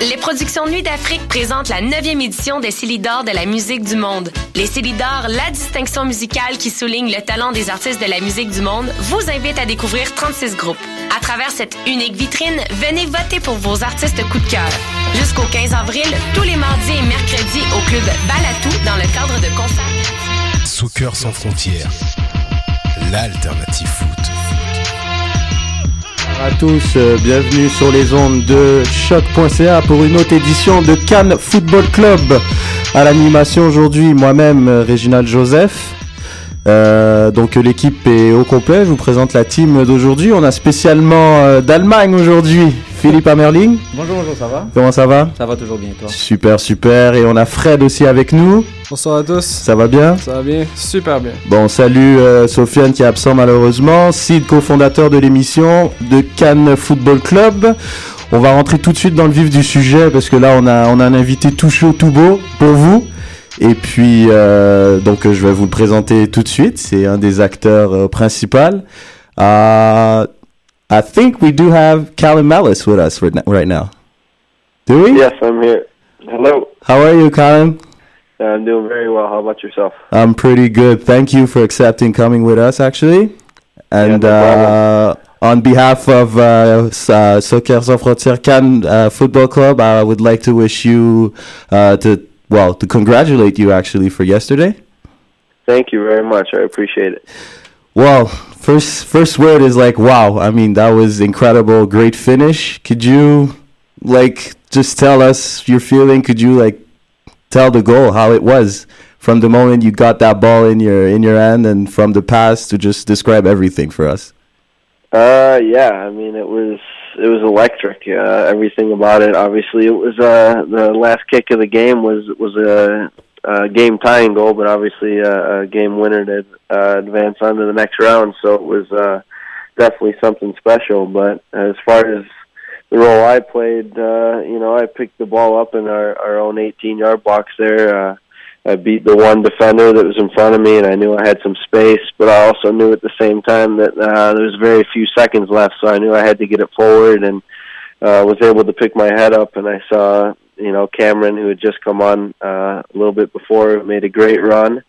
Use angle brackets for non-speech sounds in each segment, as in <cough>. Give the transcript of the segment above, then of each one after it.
Les productions Nuit d'Afrique présentent la 9e édition des Célidors de la musique du monde. Les Célidors, la distinction musicale qui souligne le talent des artistes de la musique du monde, vous invite à découvrir 36 groupes. À travers cette unique vitrine, venez voter pour vos artistes coup de cœur. Jusqu'au 15 avril, tous les mardis et mercredis au club Balatou dans le cadre de concerts. Soccer sans frontières, l'alternative foot à tous, euh, bienvenue sur les ondes de choc.ca pour une autre édition de Cannes Football Club. À l'animation aujourd'hui, moi-même, euh, Réginald Joseph. Euh, donc l'équipe est au complet, je vous présente la team d'aujourd'hui. On a spécialement d'Allemagne aujourd'hui, Philippe Amerling. Bonjour, bonjour, ça va Comment ça va Ça va toujours bien, toi Super, super. Et on a Fred aussi avec nous. Bonsoir à tous. Ça va bien Ça va bien, super bien. Bon, salut euh, Sofiane qui est absent malheureusement. Sid, cofondateur de l'émission de Cannes Football Club. On va rentrer tout de suite dans le vif du sujet parce que là, on a, on a un invité tout chaud, tout beau pour vous. Et puis, euh, donc, je vais vous le présenter tout de suite. C'est un des acteurs euh, principaux. Uh, I think we do have Callum Malice with us right now. Do we? Yes, I'm here. Hello. How are you, Callum? I'm doing very well. How about yourself? I'm pretty good. Thank you for accepting coming with us, actually. And Yeah, no uh, on behalf of uh, uh, Soccer Sans Frontières Cannes uh, Football Club, I would like to wish you uh, to, well, to congratulate you actually for yesterday. Thank you very much. I appreciate it. Well, first first word is like wow. I mean, that was incredible, great finish. Could you like just tell us your feeling? Could you like tell the goal how it was from the moment you got that ball in your in your hand and from the pass to just describe everything for us? Uh, yeah. I mean, it was it was electric. Uh, everything about it. Obviously, it was uh the last kick of the game was was a, a game tying goal, but obviously a, a game winner to uh, advance on to the next round. So it was uh definitely something special. But as far as the role I played, uh, you know, I picked the ball up in our our own 18 yard box there. Uh, I beat the one defender that was in front of me, and I knew I had some space. But I also knew at the same time that uh, there was very few seconds left, so I knew I had to get it forward, and uh, was able to pick my head up. And I saw, you know, Cameron, who had just come on uh, a little bit before, made a great run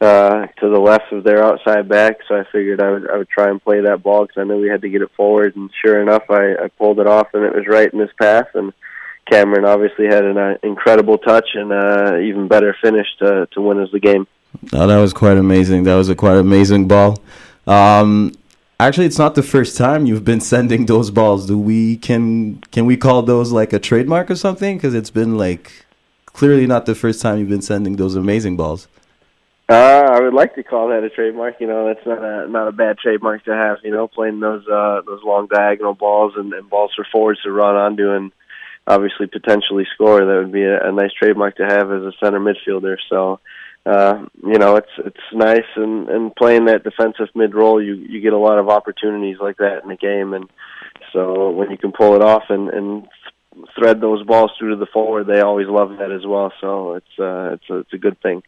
uh, to the left of their outside back. So I figured I would I would try and play that ball because I knew we had to get it forward. And sure enough, I, I pulled it off, and it was right in his path. And Cameron obviously had an uh, incredible touch and uh, even better finish to to win us the game. Oh, that was quite amazing. That was a quite amazing ball. Um, actually, it's not the first time you've been sending those balls. Do we can can we call those like a trademark or something? Because it's been like clearly not the first time you've been sending those amazing balls. Uh, I would like to call that a trademark. You know, that's not a not a bad trademark to have. You know, playing those uh, those long diagonal balls and, and balls for forwards to run onto and obviously potentially score. That would be a, a nice trademark to have as a center midfielder. So, uh, you know, it's it's nice and and playing that defensive mid role, you you get a lot of opportunities like that in the game, and so when you can pull it off and and thread those balls through to the forward, they always love that as well. So it's uh, it's a, it's a good thing.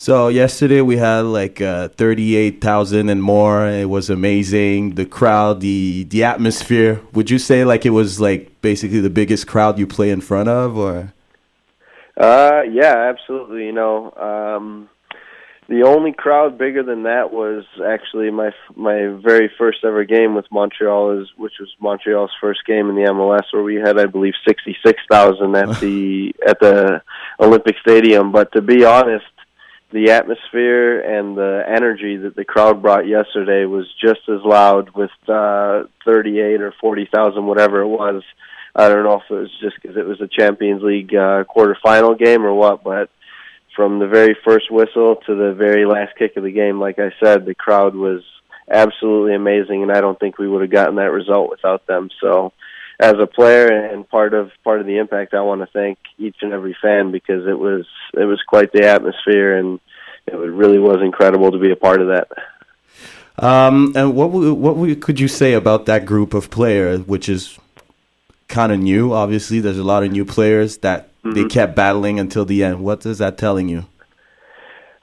So yesterday we had like uh, thirty-eight thousand and more. It was amazing. The crowd, the the atmosphere. Would you say like it was like basically the biggest crowd you play in front of, or? Uh, yeah, absolutely. You know, um, the only crowd bigger than that was actually my my very first ever game with Montreal, is which was Montreal's first game in the MLS, where we had, I believe, sixty six thousand at <laughs> the at the Olympic Stadium. But to be honest, the atmosphere and the energy that the crowd brought yesterday was just as loud with uh, thirty eight or forty thousand, whatever it was. I don't know if it was just because it was a Champions League uh, quarterfinal game or what, but from the very first whistle to the very last kick of the game, like I said, the crowd was absolutely amazing, and I don't think we would have gotten that result without them. So, as a player and part of part of the impact, I want to thank each and every fan because it was it was quite the atmosphere, and it really was incredible to be a part of that. Um, and what what could you say about that group of players, which is kind of new? Obviously, there's a lot of new players that they kept battling until the end. What is that telling you?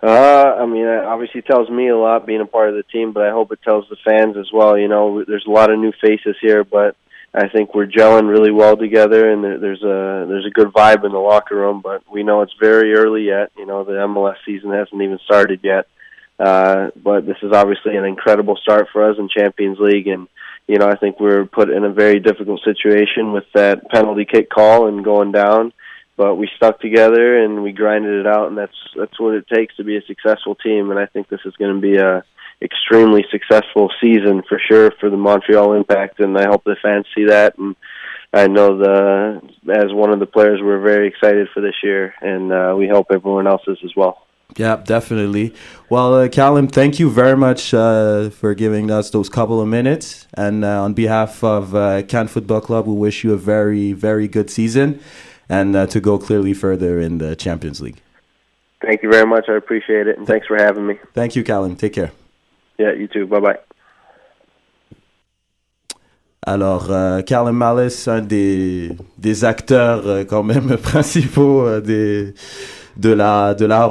Uh, I mean, it obviously tells me a lot being a part of the team, but I hope it tells the fans as well. You know, there's a lot of new faces here, but I think we're gelling really well together, and there- there's a there's a good vibe in the locker room. But we know it's very early yet. You know, the MLS season hasn't even started yet. Uh, but this is obviously an incredible start for us in Champions League, and you know, I think we're put in a very difficult situation with that penalty kick call and going down. But we stuck together and we grinded it out, and that's that's what it takes to be a successful team. And I think this is going to be a extremely successful season for sure for the Montreal Impact, and I hope the fans see that. And I know the as one of the players, we're very excited for this year, and uh, we hope everyone else is as well. Yeah, definitely. Well, uh, Callum, thank you very much uh, for giving us those couple of minutes. And uh, on behalf of uh, Can Football Club, we wish you a very, very good season and uh, to go clearly further in the Champions League. Thank you very much. I appreciate it, and thanks for having me. Thank you, Callum. Take care. Yeah, you too. Bye bye. Alors, euh, Callum Malice, un des, des acteurs euh, quand même <laughs> principaux euh, des, de, la, de la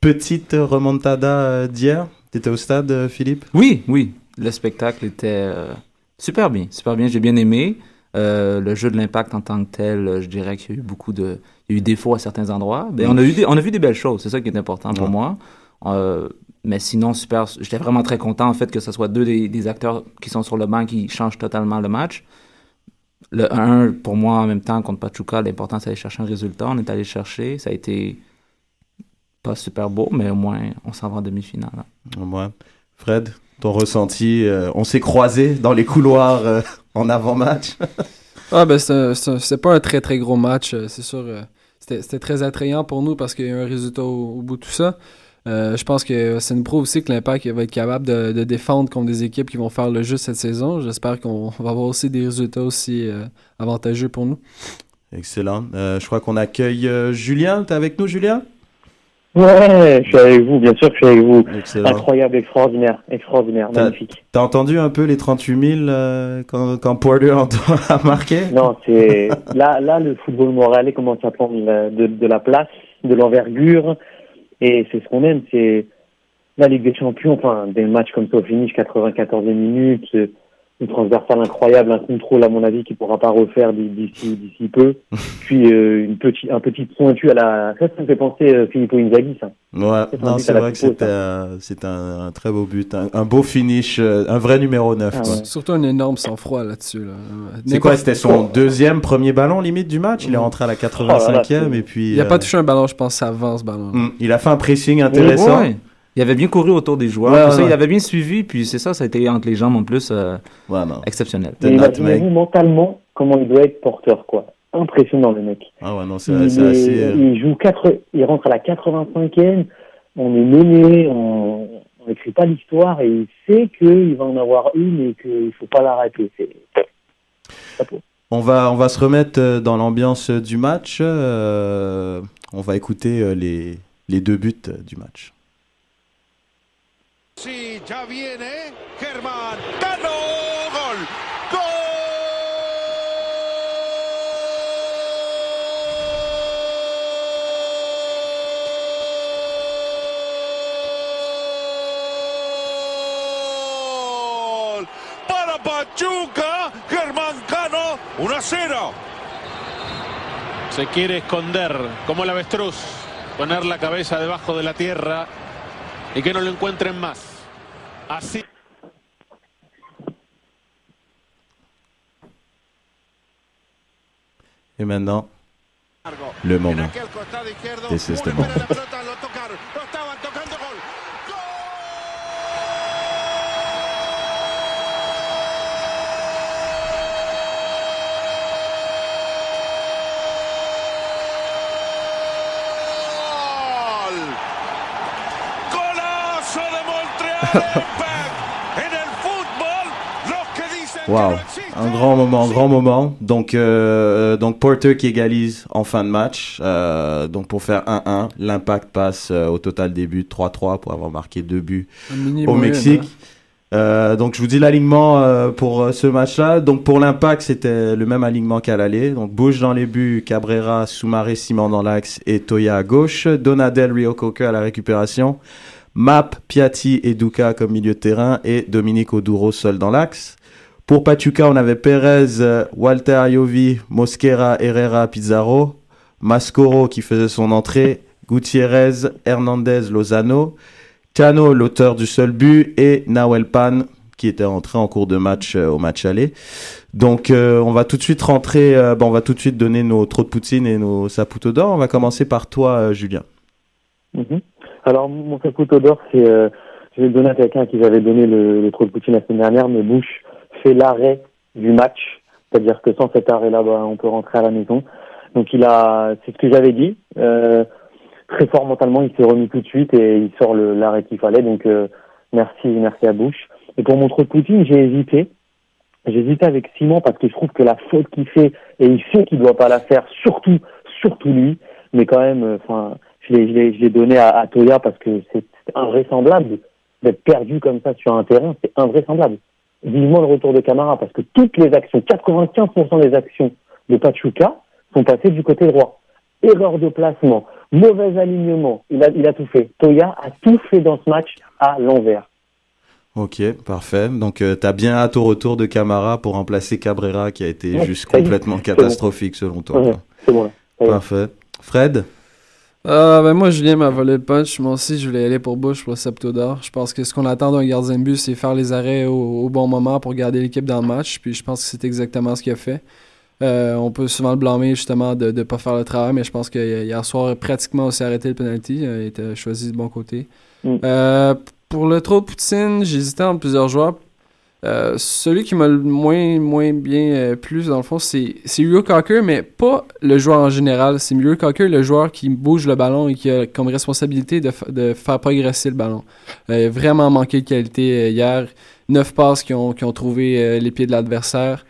petite remontada euh, d'hier. T'étais au stade, euh, Philippe? Oui, oui. Le spectacle était euh, super bien, super bien. J'ai bien aimé. Euh, le jeu de l'impact en tant que tel, je dirais qu'il y a eu beaucoup de, il y a eu des défauts à certains endroits. Mais on a eu des, on a vu des belles choses. C'est ça qui est important pour Ouais. moi. Euh, mais sinon, super. J'étais vraiment très content en fait que ce soit deux des, des acteurs qui sont sur le banc qui changent totalement le match. Le 1, pour moi, en même temps, contre Pachuca, l'important, c'est d'aller chercher un résultat. On est allé chercher. Ça a été pas super beau, mais au moins, on s'en va en demi-finale. hein. Ouais. Fred, ton ressenti euh, On s'est croisés dans les couloirs euh, en avant-match. <laughs> Ah, ben, c'est pas un très très gros match, c'est sûr. euh, C'était c'était très attrayant pour nous parce qu'il y a eu un résultat au, au bout de tout ça. Euh, je pense que ça nous prouve aussi que l'Impact va être capable de, de défendre contre des équipes qui vont faire le jeu cette saison. J'espère qu'on va avoir aussi des résultats aussi euh, avantageux pour nous. Excellent. Euh, je crois qu'on accueille euh, Julien. T'es avec nous, Julien? Ouais, je suis avec vous, bien sûr que je suis avec vous. Excellent. Incroyable, extraordinaire, extraordinaire, T'as- magnifique. T'as entendu un peu les 38 000 euh, quand, quand Porter <laughs> a marqué? Non, c'est là, là, le football montréalais commence à prendre de la place, de l'envergure, et c'est ce qu'on aime, c'est la Ligue des Champions, enfin, des matchs comme ça au finish, 94 minutes, une transversale incroyable, un contrôle à mon avis qui pourra pas refaire d'ici d'ici peu, <laughs> puis euh, une petite un petit pointu à la, ça, ça me fait penser euh, Filippo Inzaghi, ça. Ouais, C'est non, c'est vrai que c'était euh, c'était un, un très beau but, un, un beau finish, euh, un vrai numéro 9. Ah quoi. ouais. Surtout un énorme sang-froid là-dessus. Là. C'est quoi C'était son deuxième, premier ballon limite du match? Il est rentré à la 85e c'est- et puis Il a euh, pas touché un ballon, je pense, avant ce ballon. hum, il a fait un pressing intéressant. Ouais. Il avait bien couru autour des joueurs. Ouais, Pour ouais, ça, ouais. Il avait bien suivi, puis c'est ça, ça a été entre les jambes en plus euh, Ouais, non. exceptionnel. Nutmeg. imaginez-vous mentalement comment il doit être porteur, quoi. Impressionnant, le mec. Ah ouais, non, c'est assez. euh, il joue quatre, il rentre à la 85e, on est mené, on n'écrit pas l'histoire et il sait qu'il va en avoir une et qu'il faut pas l'arrêter. C'est chapeau. On va, on va se remettre euh, dans l'ambiance du match. euh, on va écouter les, les deux buts du match. Sí, ya viene Germán Cano. Gol. Gol. Para Pachuca, Germán Cano, 1 a 0. Se quiere esconder como el avestruz, poner la cabeza debajo de la tierra y que no lo encuentren más. Así. Et maintenant, le En moment. aquel costado izquierdo, This is the moment. Wow, un grand moment, grand moment. Donc, euh, donc Porter qui égalise en fin de match. Euh, donc pour faire 1-1, l'impact passe euh, au total des buts 3-3 pour avoir marqué deux buts Un au Mexique. hein. Euh, donc je vous dis l'alignement euh, pour euh, ce match-là. Donc pour l'impact, c'était le même alignement qu'à l'aller. Donc Bush dans les buts, Cabrera, Soumaré, Simon dans l'axe et Toya à gauche. Donadel, Rio Coca à la récupération. Map, Piatti et Duca comme milieu de terrain et Dominique Oduro seul dans l'axe. Pour Pachuca, on avait Perez, Walter Iovi, Mosquera, Herrera, Pizarro, Mascoro qui faisait son entrée, Gutiérrez, Hernandez, Lozano, Cano, l'auteur du seul but, et Nahuel Pan qui était rentré en cours de match euh, au match aller. Donc euh, on va tout de suite rentrer, euh, on va tout de suite donner nos trous de poutine et nos saputo d'or. On va commencer par toi, Julien. Mhm. Alors, mon Saputo d'or, c'est, euh, je vais le donner à quelqu'un qui j'avais donné le, le trou de Poutine la semaine dernière, mais Bush fait l'arrêt du match. C'est-à-dire que sans cet arrêt-là, bah, on peut rentrer à la maison. Donc, il a, c'est ce que j'avais dit. Euh, très fort mentalement, il s'est remis tout de suite et il sort l'arrêt qu'il fallait. Donc, euh, merci, merci à Bush. Et pour mon trou de Poutine, j'ai hésité. Hésité avec Simon parce que je trouve que la faute qu'il fait, et il sait qu'il doit pas la faire, surtout, surtout lui, mais quand même, euh, enfin, je l'ai, donné à, à Toya parce que c'est invraisemblable d'être perdu comme ça sur un terrain, c'est invraisemblable. Vivement le retour de Camara parce que toutes les actions, 95% des actions de Pachuca sont passées du côté droit. Erreur de placement, mauvais alignement, il a, il a tout fait. Toya a tout fait dans ce match à l'envers. Ok, parfait. Donc tu t'as bien hâte au retour de Camara pour remplacer Cabrera qui a été Ouais, juste complètement bon. catastrophique selon toi. Ouais, bon là. Parfait. Fred? Ah, ben moi, Julien m'a volé le punch. Moi aussi, je voulais aller pour Bush pour le Septo d'or. Je pense que ce qu'on attend d'un gardien de but, c'est faire les arrêts au, au bon moment pour garder l'équipe dans le match. Puis je pense que c'est exactement ce qu'il a fait. Euh, on peut souvent le blâmer justement de ne pas faire le travail, mais je pense que hier soir, pratiquement aussi arrêté le penalty. Il était choisi du bon côté. Mm. Euh, pour le trop de Poutine, j'hésitais entre plusieurs joueurs. Euh, celui qui m'a le moins, moins bien euh, plu, dans le fond, c'est Hugo Cocker, mais pas le joueur en général. C'est Hugo Cocker, le joueur qui bouge le ballon et qui a comme responsabilité de, de faire progresser le ballon. Euh, vraiment manqué de qualité euh, hier. Neuf passes qui ont, qui ont trouvé les pieds de l'adversaire.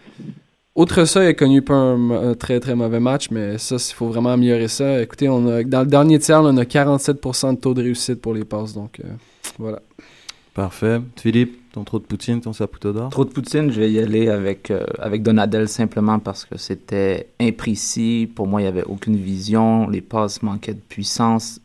Outre ça, il a connu pas un, un très très mauvais match, mais ça, il faut vraiment améliorer ça. Écoutez, on a, dans le dernier tiers, on a 47% de taux de réussite pour les passes, donc voilà. Parfait. Philippe, ton trop de Poutine, ton saputo d'or? Trop de Poutine, je vais y aller avec, euh, avec Donadel simplement parce que c'était imprécis. Pour moi, il n'y avait aucune vision. Les passes manquaient de puissance.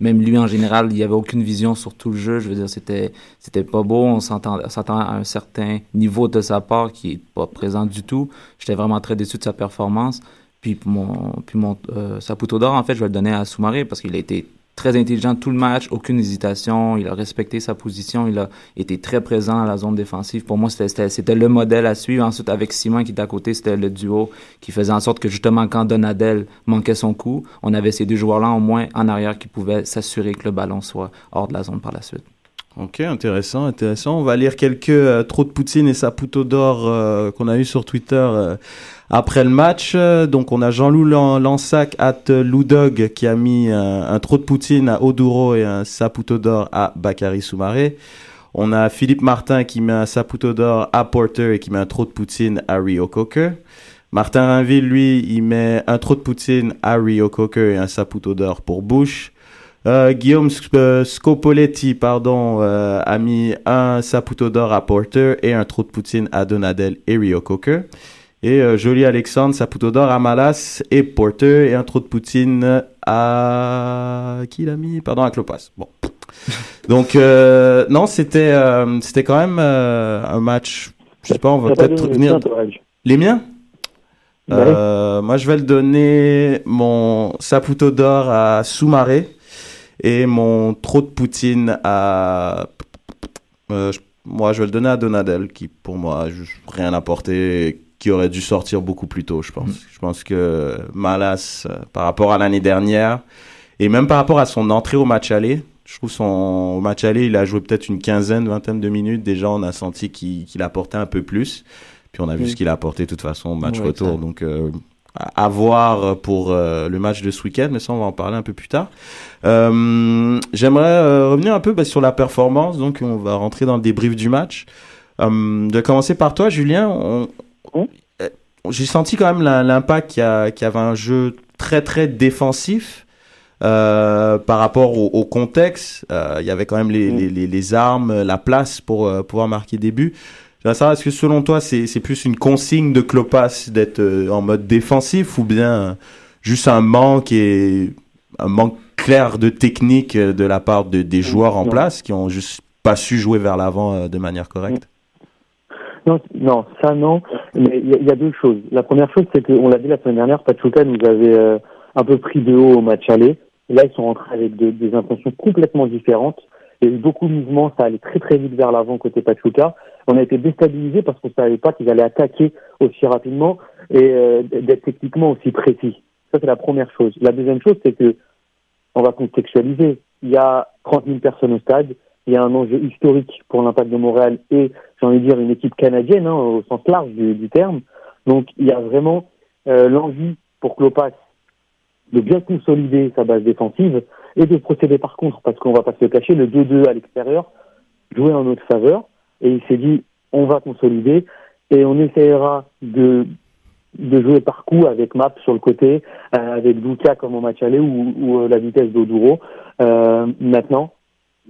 Même lui, en général, il n'y avait aucune vision sur tout le jeu. Je veux dire, c'était, c'était pas beau. On s'entend, on s'entend à un certain niveau de sa part qui est pas présent du tout. J'étais vraiment très déçu de sa performance. Puis mon, puis mon euh, Saputo d'or, en fait, je vais le donner à Soumaré parce qu'il a été très intelligent tout le match, aucune hésitation, il a respecté sa position, il a été très présent à la zone défensive. Pour moi, c'était- le modèle à suivre. Ensuite, avec Simon qui était à côté, c'était le duo qui faisait en sorte que justement, quand Donadel manquait son coup, on avait ces deux joueurs-là au moins en arrière qui pouvaient s'assurer que le ballon soit hors de la zone par la suite. Ok, intéressant, intéressant. On va lire quelques euh, trop de Poutine et saputo d'or euh, qu'on a eu sur Twitter euh, après le match. Euh, Donc on a Jean-Loup Lan- Lansac at Loudog qui a mis euh, un trop de Poutine à Oduro et un saputo d'or à Bakary Soumaré. On a Philippe Martin qui met un saputo d'or à Porter et qui met un trop de Poutine à Rio Coker. Martin Rainville, lui, il met un trop de Poutine à Rio Coker et un saputo d'or pour Bush. Euh, Guillaume Sc- euh, Scopoletti, pardon, euh, a mis un saputo d'or à Porter et un trou de poutine à Donadel et Rio Coker. Et euh, Jolie Alexandre, saputo d'or à Malas et Porter et un trou de poutine à... Qui l'a mis Pardon, à Clopas. Bon. <laughs> Donc, euh, non, c'était euh, c'était quand même euh, un match... Je sais pas, on va peut-être revenir... Les miens Bah Moi, je vais le donner mon saputo d'or à Soumaré et mon trop de poutine à. Euh, je- moi, je vais le donner à Donadel, qui pour moi juste rien apporté, qui aurait dû sortir beaucoup plus tôt, je pense. Je pense que Malas, euh, par rapport à l'année dernière, et même par rapport à son entrée au match aller, je trouve son au match aller, il a joué peut-être une quinzaine, vingtaine de minutes. Déjà, on a senti qu'il apportait un peu plus. Puis on a vu Mm. ce qu'il a apporté de toute façon au match Ouais, retour. Donc, euh, à voir pour euh, le match de ce week-end, mais ça, on va en parler un peu plus tard. Euh, J'aimerais revenir un peu bah, sur la performance. Donc, on va rentrer dans le débrief du match. De commencer par toi, Julien. on- Mm. J'ai senti quand même l'impact qu'il y, avait un jeu très, très défensif. euh, par rapport au, au contexte, Euh, il y avait quand même les, Mm. les, les, les armes, la place pour euh, pouvoir marquer des buts. Est-ce que selon toi, c'est plus une consigne de Klopas d'être euh, en mode défensif ou bien euh, juste un manque et un manque clair de technique euh, de la part de, des joueurs en place qui ont juste pas su jouer vers l'avant euh, de manière correcte? Non, non, ça non. Mais il y, y a deux choses. La première chose, c'est qu'on l'a dit la semaine dernière, Pachuca nous avait euh, un peu pris de haut au match aller. Là, ils sont rentrés avec de- des intentions complètement différentes. Il y a eu beaucoup de mouvements, ça allait très très vite vers l'avant côté Pachuca. On a été déstabilisés parce qu'on savait pas qu'ils allaient attaquer aussi rapidement et euh, d'être techniquement aussi précis. Ça, c'est la première chose. La deuxième chose, c'est que on va contextualiser. Il y a 30 000 personnes au stade. Il y a un enjeu historique pour l'impact de Montréal et, j'ai envie de dire, une équipe canadienne, hein, au sens large du, terme. Donc, il y a vraiment euh, l'envie pour Klopas de bien consolider sa base défensive et de procéder par contre, parce qu'on va pas se le cacher, le 2-2 à l'extérieur jouait en notre faveur. Et il s'est dit, on va consolider et on essaiera de jouer par coup avec Map sur le côté, euh, avec Duka comme au match aller ou, euh, la vitesse d'Oduro. Maintenant,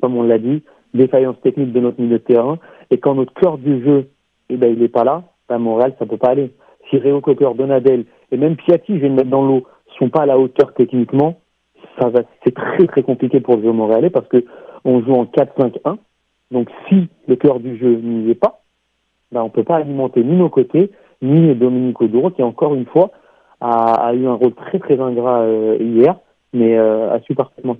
comme on l'a dit, défaillance technique de notre milieu de terrain. Et quand notre cœur du jeu, eh ben, il n'est pas là, ben, Montréal, ça peut pas aller. Si Réo Cocker, Donadel et même Piatti, je vais le mettre dans l'eau, sont pas à la hauteur techniquement, ça va, c'est très très compliqué pour le jeu montréalais parce que on joue en 4-5-1. Donc si le cœur du jeu n'y est pas, ben, on peut pas alimenter ni nos côtés, ni Dominique Oduro, qui encore une fois a, eu un rôle très très ingrat euh, hier, mais euh, a su parfaitement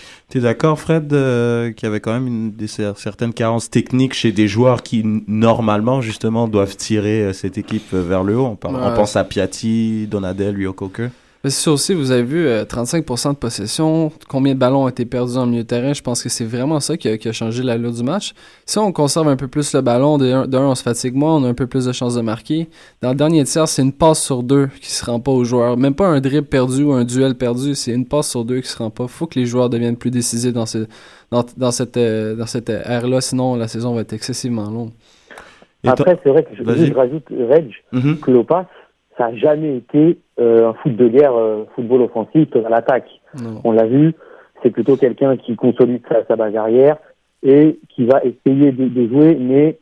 faire. T'es d'accord, Fred, euh, qu'il y avait quand même une, des, cer- certaines carences techniques chez des joueurs qui, normalement, justement, doivent tirer euh, cette équipe euh, vers le haut? On, parle- on Ouais. pense à Piatti, Donadel. Mais c'est sûr aussi, vous avez vu euh, 35% de possession, combien de ballons ont été perdus en milieu de terrain. Je pense que c'est vraiment ça qui a, qui a changé l'allure du match. Si on conserve un peu plus le ballon, de un, de un, on se fatigue moins, on a un peu plus de chances de marquer. Dans le dernier tiers, c'est une passe sur deux qui se rend pas aux joueurs. Même pas un dribble perdu ou un duel perdu, c'est une passe sur deux qui se rend pas. Faut que les joueurs deviennent plus décisifs dans, ce, dans, dans cette, euh, dans cette ère-là, sinon la saison va être excessivement longue. Après, c'est vrai que je, rajoute, Reg, Mhm. que Lopas, ça n'a jamais été euh, un foot de guerre, euh, football offensif à l'attaque. On l'a vu, c'est plutôt quelqu'un qui consolide sa, sa base arrière et qui va essayer de, de jouer, mais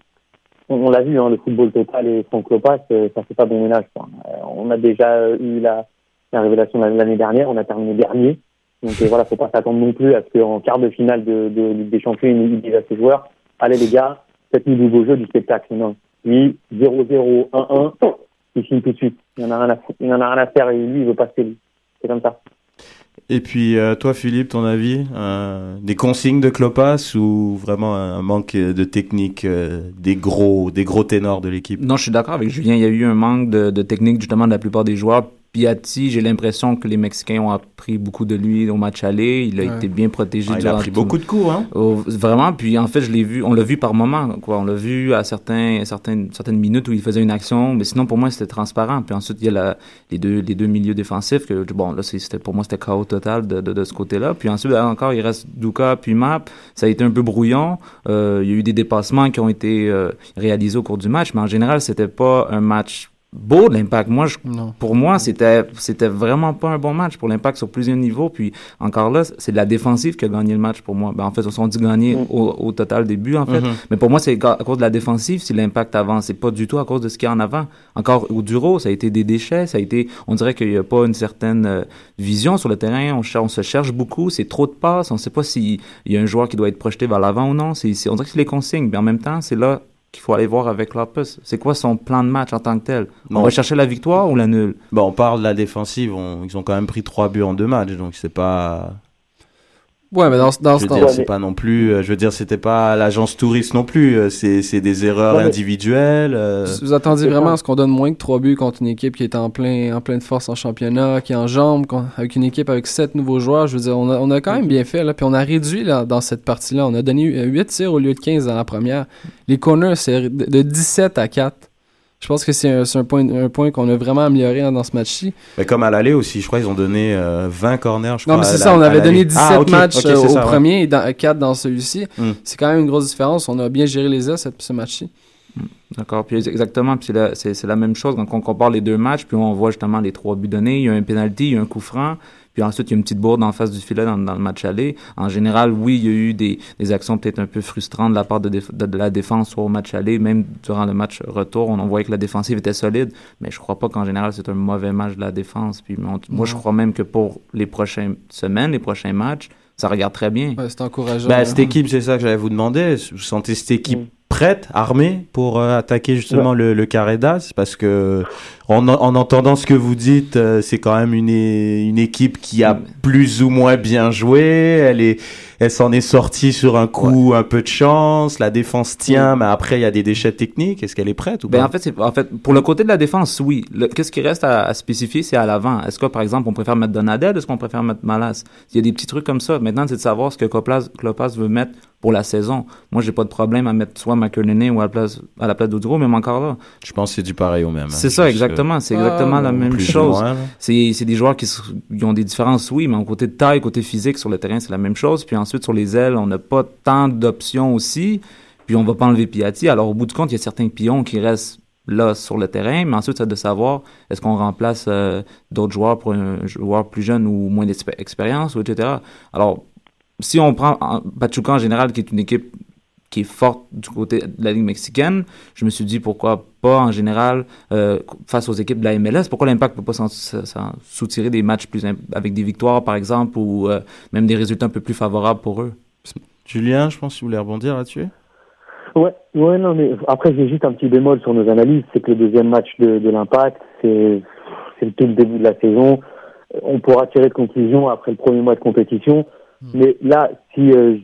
on, on l'a vu, hein, le football total et Franck Lopas, euh, ça fait pas bon ménage. quoi. Euh, on a déjà eu la, la révélation l'année dernière, on a terminé dernier. Donc voilà, faut pas s'attendre non plus à ce qu'en quart de finale de, de Ligue des Champions, il dise à ses joueurs, allez les gars, faites-nous du beau jeu, du spectacle. Non. Lui, 0-0, 1-1, il signe tout de suite. Il en a rien à, fou- il en a rien à faire et lui, il veut pas se payer. C'est comme ça. Et puis, euh, toi, Philippe, ton avis euh, Des consignes de Klopas ou vraiment un manque de technique euh, des gros des gros ténors de l'équipe? Non, je suis d'accord avec Julien. Il y a eu un manque de, de technique justement de la plupart des joueurs. Piatti, j'ai l'impression que les Mexicains ont appris beaucoup de lui au match aller. Il a Ouais. été bien protégé. Ah, Il a pris tout- beaucoup de coups, hein Oh, vraiment, puis en fait, je l'ai vu, on l'a vu par moment, quoi. On l'a vu à certains, certaines, certaines minutes où il faisait une action, mais sinon, pour moi, c'était transparent. Puis ensuite, il y a la, les deux, les deux milieux défensifs que, bon, là, c'était, pour moi, c'était chaos total de, de, de ce côté-là. Puis ensuite, encore, il reste Duka puis Map. Ça a été un peu brouillon. Euh, il y a eu des dépassements qui ont été euh, réalisés au cours du match, mais en général, c'était pas un match beau de l'impact. Moi, je, pour moi, c'était c'était vraiment pas un bon match pour l'impact sur plusieurs niveaux. Puis encore là, c'est la défensive qui a gagné le match pour moi. Ben, en fait, on s'est dit gagner Mm. au, au total des buts, en fait. Mhm. Mais pour moi, c'est à cause de la défensive si l'impact avance. C'est pas du tout à cause de ce qu'il y a en avant. Encore au Duro, ça a été des déchets. Ça a été, on dirait qu'il y a pas une certaine euh, vision sur le terrain. On, on se cherche beaucoup. C'est trop de passes. On sait pas s'il y a un joueur qui doit être projeté vers l'avant ou non. C'est- on dirait que c'est les consignes. Mais en même temps, c'est là qu'il faut aller voir avec Lopez. C'est quoi son plan de match en tant que tel? Bon. On va chercher la victoire ou la nulle? Bon, on parle de la défensive. on- ils ont quand même pris trois buts en deux matchs, donc c'est pas. Ouais, mais dans, ce- dans, Je veux dire, c'est pas non plus. euh, Je veux dire, c'était pas l'agence touriste non plus. euh, C'est c'est des erreurs Ouais, mais- individuelles. euh, Vous attendiez C'est vraiment à ce qu'on donne moins que 3 buts contre une équipe qui est en, plein, en pleine force en championnat, qui est en jambes, avec une équipe avec 7 nouveaux joueurs. Je veux dire, on a, on a quand même bien fait, là. Puis on a réduit là, dans cette partie-là. On a donné 8 tirs au lieu de 15 dans la première. Les corners, c'est de, de 17 à 4. Je pense que c'est un, point, un point qu'on a vraiment amélioré hein, dans ce match-ci. mais comme à l'aller aussi, je crois ils ont donné euh, 20 corners. Je Non, crois, mais c'est ça, on avait donné 17 Ah, matchs euh, au ça, ouais. premier et dans, 4 dans celui-ci. Hmm. C'est quand même une grosse différence. On a bien géré les airs, cette- ce match-ci. D'accord, puis exactement, puis c'est la, c'est, c'est la même chose quand on compare les deux matchs, puis on voit justement les trois buts donnés, il y a un penalty, il y a un coup franc, puis ensuite il y a une petite bourde en face du filet dans, dans le match aller. En général, oui, il y a eu des, des actions peut-être un peu frustrantes de la part de, de, de la défense soit au match aller, même durant le match retour, on, on voyait que la défensive était solide, mais je crois pas qu'en général c'est un mauvais match de la défense. Puis on- moi, je crois même que pour les prochaines semaines, les prochains matchs, ça regarde très bien. Ouais, c'est encourageant. Ben, hein. cette équipe, c'est ça que j'allais vous demander. Vous sentez cette équipe Mm. Prête, armée pour euh, attaquer justement le, le carré d'as Parce que en, en entendant ce que vous dites, euh, c'est quand même une, une équipe qui a plus ou moins bien joué. Elle est, elle s'en est sortie sur un coup, un peu de chance. La défense tient, mais après il y a des déchets techniques. Est-ce qu'elle est prête ou Ben, pas en fait, en fait, pour le côté de la défense, oui. Qu'est-ce qui reste à, à spécifier, c'est à l'avant. Est-ce que, par exemple, on préfère mettre Donadel, est-ce qu'on préfère mettre Malas? Il y a des petits trucs comme ça. Maintenant, c'est de savoir ce que Klopas, Klopas veut mettre pour la saison. Moi, j'ai pas de problème à mettre soit McInerney ou à la place, à la place même encore là. Je pense que c'est du pareil au même. hein. C'est ça, exactement. C'est Ah, exactement la même ou chose. C'est c'est des joueurs qui ont des différences, oui, mais en côté de taille, côté physique sur le terrain, c'est la même chose. Puis ensuite, sur les ailes, on n'a pas tant d'options aussi. Puis on va pas enlever Piatti. Alors, au bout du compte, il y a certains pions qui restent là sur le terrain, mais ensuite, c'est de savoir est-ce qu'on remplace euh, d'autres joueurs pour un joueur plus jeune ou moins d'expérience, etc. Alors, si on prend en- Pachuca en général, qui est une équipe qui est forte du côté de la Ligue mexicaine, je me suis dit pourquoi pas en général euh, face aux équipes de la MLS, pourquoi l'Impact peut pas s'en soutirer des matchs plus avec des victoires par exemple ou euh, même des résultats un peu plus favorables pour eux? Julien, je pense que vous voulez rebondir là-dessus. Ouais, ouais, non, mais après, j'ai juste un petit bémol sur nos analyses, c'est que le deuxième match de, de l'Impact, c'est, tout le début de la saison. On pourra tirer de conclusion après le premier mois de compétition. Mais là, si, euh,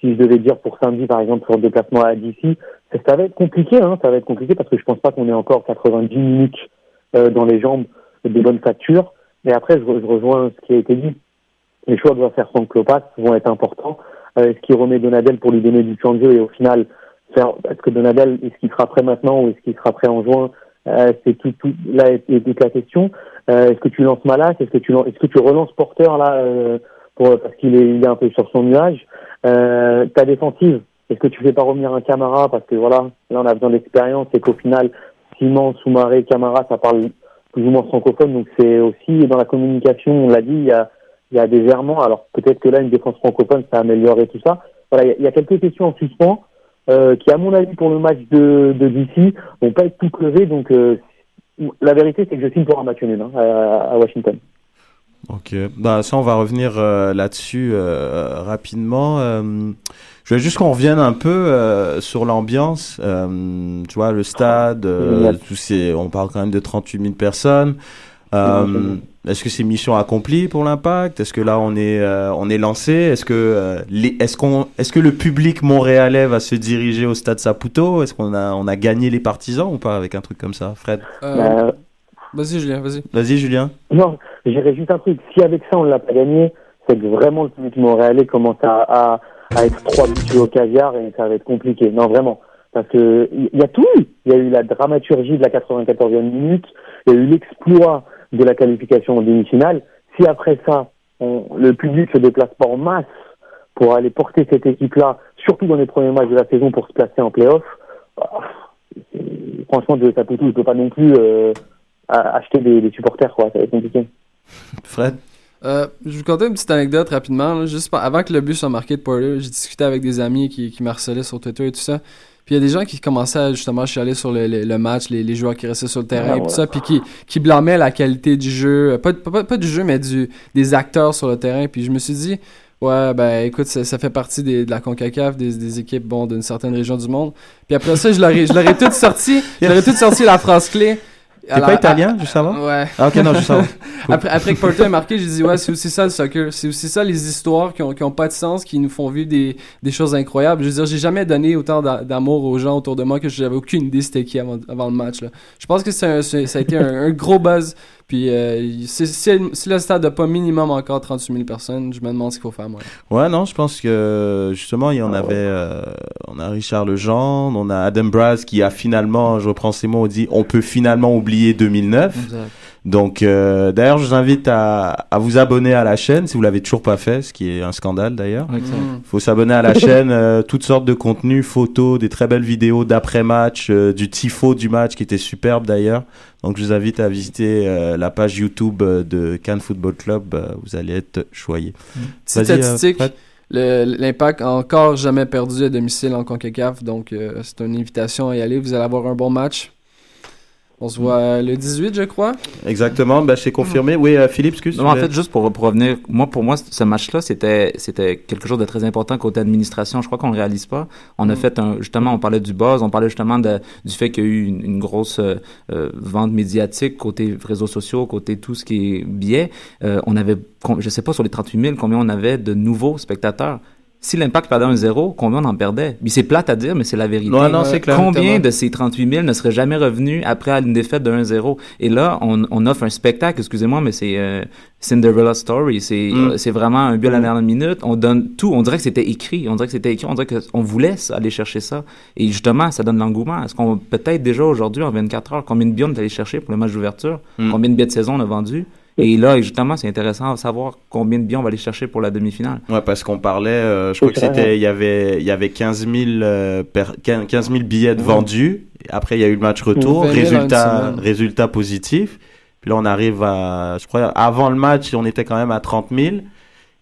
si je devais dire pour samedi, par exemple, sur le déplacement à DC, ça, va être compliqué, hein, ça va être compliqué parce que je pense pas qu'on ait encore 90 minutes euh, dans les jambes de bonne facture. Mais après, je, je rejoins ce qui a été dit. Les choix doivent faire Franck Klopas vont être importants. Euh, est-ce qu'il remet Donadel pour lui donner du temps de jeu et au final faire est-ce que Donadel est-ce qu'il sera prêt maintenant ou est-ce qu'il sera prêt en juin? Euh, c'est tout, tout là est, toute la question Euh, est-ce que tu lances Malas? Est-ce que tu est-ce que tu relances Porter là euh, parce qu'il est, un peu sur son nuage. Euh, ta défensive est-ce que tu fais pas revenir un Camara? Parce que voilà là on a besoin d'expérience et qu'au final Simon Soumaré Camara ça parle plus ou moins francophone. Donc c'est aussi dans la communication on l'a dit il y a des errements. Alors peut-être que là une défense francophone ça a amélioré tout ça. Voilà il y a- quelques questions en suspens euh, qui, à mon avis, pour le match de, de DC, vont pas être tout crevés. Donc, euh, la vérité, c'est que je signe pour un match nul hein, à Washington. Ok, bah, ça on va revenir euh, là-dessus euh, rapidement. Euh, je veux juste qu'on revienne un peu euh, sur l'ambiance. Euh, tu vois, le stade, euh, tous ces, on parle quand même de 38 000 personnes. Euh, est-ce que c'est mission accomplie pour l'impact? Est-ce que là on est euh, on est lancé? Est-ce que euh, les, est-ce qu'on est-ce que le public montréalais va se diriger au stade Saputo? Est-ce qu'on a on a gagné les partisans ou pas avec un truc comme ça, Fred? Euh, Euh, Vas-y, Julien, vas-y. Vas-y, Julien. non, j'irais juste un truc. Si avec ça, on l'a pas gagné, c'est que vraiment le public montréalais commence à, à, à être trois buts au caviar et ça va être compliqué. Non, vraiment. Parce que il y a tout. Il y a eu la dramaturgie de la 94e minute. Il y a eu l'exploit de la qualification en demi-finale. Si après ça, on- le public se déplace pas en masse pour aller porter cette équipe-là, surtout dans les premiers matchs de la saison pour se placer en play-off, bah, franchement, de Saputo, il peut pas non plus euh, acheter des, des supporters, quoi. Ça va être compliqué. Fred? Euh, je vais vous conter une petite anecdote rapidement. là. juste avant que le but soit marqué de Porter, j'ai discuté avec des amis qui, qui m'harcelaient sur Twitter et tout ça. Puis il y a des gens qui commençaient à justement chialer sur le, le- le match, les, les joueurs qui restaient sur le terrain Ah et tout ouais. ça, puis qui, qui blâmaient la qualité du jeu, euh, pas, pas, pas- pas du jeu, mais du, des acteurs sur le terrain. Puis je me suis dit, ouais, ben écoute, ça, ça fait partie des- de la CONCACAF, des, des équipes bon, d'une certaine région du monde. Puis après ça, je leur ai, je leur ai tout sorti, <laughs> je leur ai tout sorti la phrase clé. T'es pas italien, juste avant Ouais. Ah ok, non, juste avant. <laughs> Cool. Après, après que Porter ait marqué, j'ai dit, ouais, c'est aussi ça le soccer. C'est aussi ça les histoires qui ont, qui ont pas de sens, qui nous font vivre des, des choses incroyables. Je veux dire, j'ai jamais donné autant d'a- d'amour aux gens autour de moi que j'avais aucune idée c'était qui avant, avant le match. Là. Je pense que c'est- ça a été un, un gros buzz. Puis euh, si, si, si le stade n'a pas minimum encore 38 000 personnes, je me demande ce qu'il faut faire, moi. Ouais, non, je pense que justement, il y en avait. euh, on a Richard Legendre, on a Adam Braz qui a finalement, je reprends ces mots, dit on peut finalement oublier 2009. Donc, euh, d'ailleurs, je vous invite à, à vous abonner à la chaîne si vous l'avez toujours pas fait, ce qui est un scandale d'ailleurs. Exact. Mm. Il faut s'abonner à la chaîne, euh, toutes sortes de contenus, photos, des très belles vidéos d'après-match, euh, du tifo du match qui était superbe d'ailleurs. Donc je vous invite à visiter euh, la page YouTube euh, de Cannes Football Club, euh, vous allez être Vas-y, euh, statistique, l'impact a encore jamais perdu à domicile en CONCACAF. Donc euh, c'est une invitation à y aller. Vous allez avoir un bon match. On se voit le 18, je crois. Exactement, bah, c'est confirmé. Oui, euh, Philippe, excuse. Non, en fait, juste pour, pour revenir, moi, pour moi, ce match-là, c'était, c'était quelque chose de très important côté administration. Je crois qu'on le réalise pas. On a fait un, justement, on parlait du buzz, on parlait justement de, du fait qu'il y a eu une, une grosse euh, euh, vente médiatique côté réseaux sociaux, côté tout ce qui est billets. Euh, on avait, je sais pas, sur les 38 000, combien on avait de nouveaux spectateurs. Si l'impact perdait un zéro, combien on en perdait? Puis c'est plate à dire, mais c'est la vérité. Non, non, c'est clair. Combien de ces 38 000 ne seraient jamais revenus après une défaite de 1-0? Et là, on, on offre un spectacle, excusez-moi, mais c'est euh, Cinderella Story. C'est Mm. euh, c'est vraiment un but à la dernière minute. On donne tout. On dirait que c'était écrit. On dirait que c'était écrit. On dirait qu'on voulait ça, aller chercher ça. Et justement, ça donne l'engouement. Est-ce qu'on peut-être déjà aujourd'hui, en 24 heures, combien de billets on est allé chercher pour le match d'ouverture? Mm. Combien de billets de saison on a vendu? Et là, justement, c'est intéressant de savoir combien de billets on va aller chercher pour la demi-finale. Ouais, parce qu'on parlait, euh, je crois que c'était, il y avait, il y avait 15 000, euh, per- 15 000 billets de Ouais. vendus. Après, il y a eu le match retour, 20 000 en une résultat, résultat positif. Puis là, on arrive à, je crois, avant le match, on était quand même à 30 000.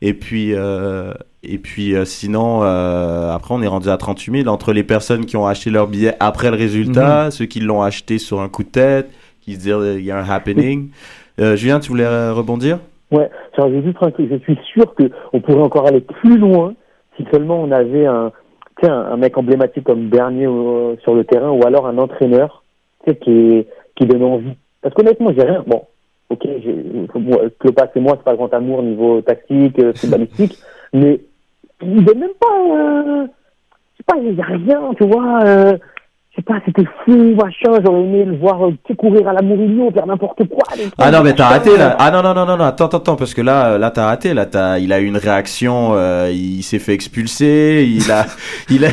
Et puis, euh, et puis euh, sinon, euh, après, on est rendu à 38 000 entre les personnes qui ont acheté leur billet après le résultat, Mhm. ceux qui l'ont acheté sur un coup de tête, qui se disent il y a un happening. <laughs> Euh, Julien, tu voulais euh, rebondir? Ouais, juste. Je suis sûr que on pourrait encore aller plus loin si seulement on avait un, mec emblématique comme Bernier euh, sur le terrain ou alors un entraîneur, tu sais, qui, qui donne envie. Parce qu'honnêtement, j'ai rien. Bon, ok, Klopas et moi, c'est pas grand amour niveau tactique, euh, footballistique, <laughs> mais il donne même pas. Euh, je sais pas, il y a rien, tu vois. Euh, je sais pas, c'était fou, machin. J'aurais aimé le voir euh, courir à la Murillo, faire n'importe quoi. Ah non mais t'as raté là. Ah non non non non non attends attends attends parce que là là t'as raté là t'as il a eu une réaction euh, il s'est fait expulser il a <laughs> il a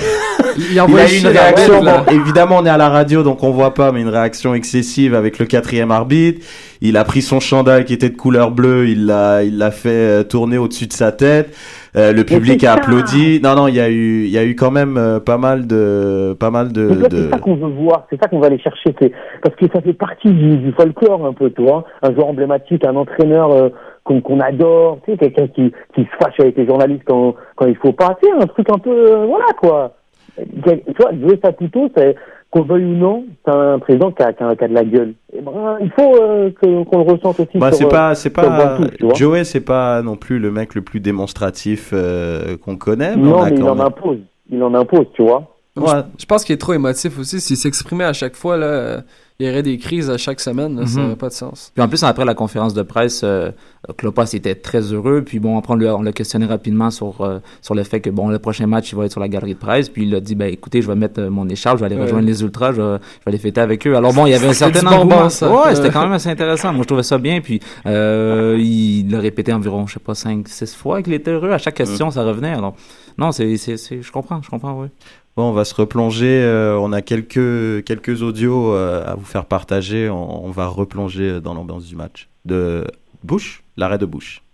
Il, il envoie a eu une réaction là. bon, évidemment on est à la radio donc on voit pas mais une réaction excessive avec le quatrième arbitre il a pris son chandail qui était de couleur bleue il l'a il l'a fait euh, tourner au-dessus de sa tête Euh, le public a ça. applaudi non non il y a eu il y a eu quand même euh, pas mal de pas mal de, c'est ça qu'on veut voir, c'est ça qu'on va aller chercher, c'est parce que ça fait partie du, du folklore un peu, tu vois. Un joueur emblématique, un entraîneur euh, qu'on qu'on adore, tu sais, quelqu'un qui, qui se fâche avec les journalistes quand, quand il faut pas, tu sais, un truc un peu, euh, voilà quoi. Tu vois, Joey Saputo, c'est qu'on le veuille ou non, c'est un président qui a, qui a, qui a de la gueule. Et ben, il faut euh, que- qu'on le ressente aussi. Bah, c'est euh, pas, c'est pas. Joey, c'est pas non plus le mec le plus démonstratif euh, qu'on connaît. Mais on Non, a mais il en impose. Il en impose, tu vois. Ouais. Je pense qu'il est trop émotif aussi. S'il s'exprimait à chaque fois, là, euh, il y aurait des crises à chaque semaine. là, Ça Mhm. n'aurait pas de sens. Puis en plus, après la conférence de presse, euh, Klopas était très heureux. Puis bon, après, on l'a- on l'a questionné rapidement sur, euh, sur le fait que bon, le prochain match, il va être sur la galerie de presse. Puis il a dit, ben écoutez, je vais mettre euh, mon écharpe, je vais aller Ouais. rejoindre les Ultras, je vais, je vais aller fêter avec eux. Alors bon, il y avait un <laughs> certain engouement. ça. Ouais, c'était quand même assez intéressant. Moi, je trouvais ça bien. Puis euh, il l'a répété environ, je sais pas, 5, 6 fois qu'il était heureux. À chaque question, ça revenait. Alors, non, c'est- je comprends, je comprends, oui. Bon, on va se replonger. euh, on a quelques quelques audios euh, à vous faire partager. On, on va replonger dans l'ambiance du match de Bush, l'arrêt de Bush.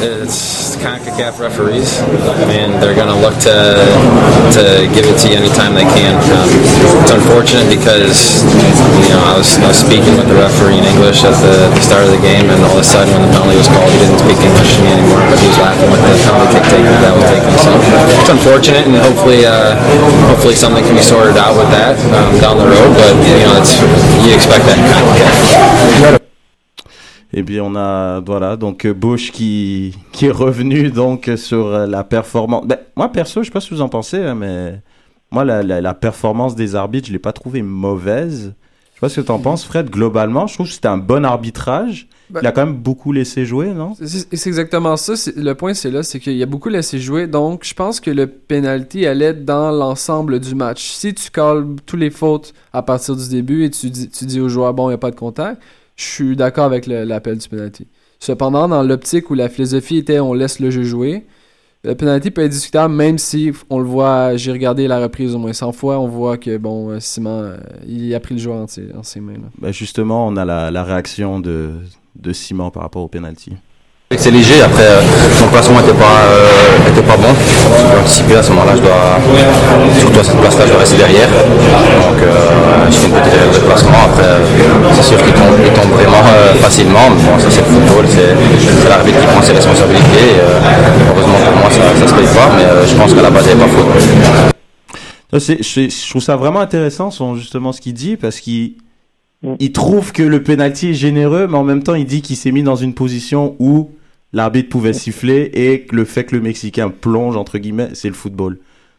It's CONCACAF referees. Mean, they're going to look to to give it to you anytime they can. Um, it's unfortunate because you know I was, I was speaking with the referee in English at the, the start of the game, and all of a sudden when the penalty was called, he didn't speak English to me anymore, but he was laughing with the penalty kick taken that was taken. So it's unfortunate, and hopefully uh, hopefully something can be sorted out with that um, down the road. But you know, it's you expect that in CONCACAF. Et puis on a voilà donc euh, Bush qui qui est revenu donc sur euh, la performance. Ben, moi perso, je sais pas ce que vous en pensez, hein, mais moi la, la, la performance des arbitres, je l'ai pas trouvée mauvaise. Je sais pas ce que tu en penses, Fred. Globalement, je trouve que c'était un bon arbitrage. Ben- Il a quand même beaucoup laissé jouer, non? C'est exactement ça. Le point, c'est là, c'est qu'il y a beaucoup laissé jouer. Donc, je pense que le penalty allait dans l'ensemble du match. Si tu calmes tous les fautes à partir du début et tu dis, tu dis aux joueurs, bon, il n'y a pas de contact, je suis d'accord avec l'appel du penalty. Cependant, dans l'optique où la philosophie était on laisse le jeu jouer, le penalty peut être discutable même si on le voit, j'ai regardé la reprise au moins 100 fois, on voit que bon, euh, Simon, euh, il a pris le joueur en, ses- en ses mains. là. Ben, Justement, on a la, la réaction de, de Simon par rapport au penalty. C'est léger, après euh, mon placement n'était pas, euh, était pas bon. J'ai anticipé à ce moment-là, je dois, surtout à cette place-là, je dois rester derrière. Donc euh, je fais une petite erreur de placement. Après, euh, c'est sûr qu'il tombe, il tombe vraiment euh, facilement. Mais bon, ça c'est le football, c'est c'est l'arbitre qui prend ses responsabilités. Et, euh, heureusement pour moi, ça ne se paye pas, mais euh, je pense qu'à la base, il n'y avait pas faute. Je trouve ça vraiment intéressant, son, justement, ce qu'il dit, parce qu'il Mm. il trouve que le penalty est généreux, mais en même temps, il dit qu'il s'est mis dans une position où l'arbitre pouvait siffler et le fait que le Mexicain plonge, entre guillemets, c'est le football.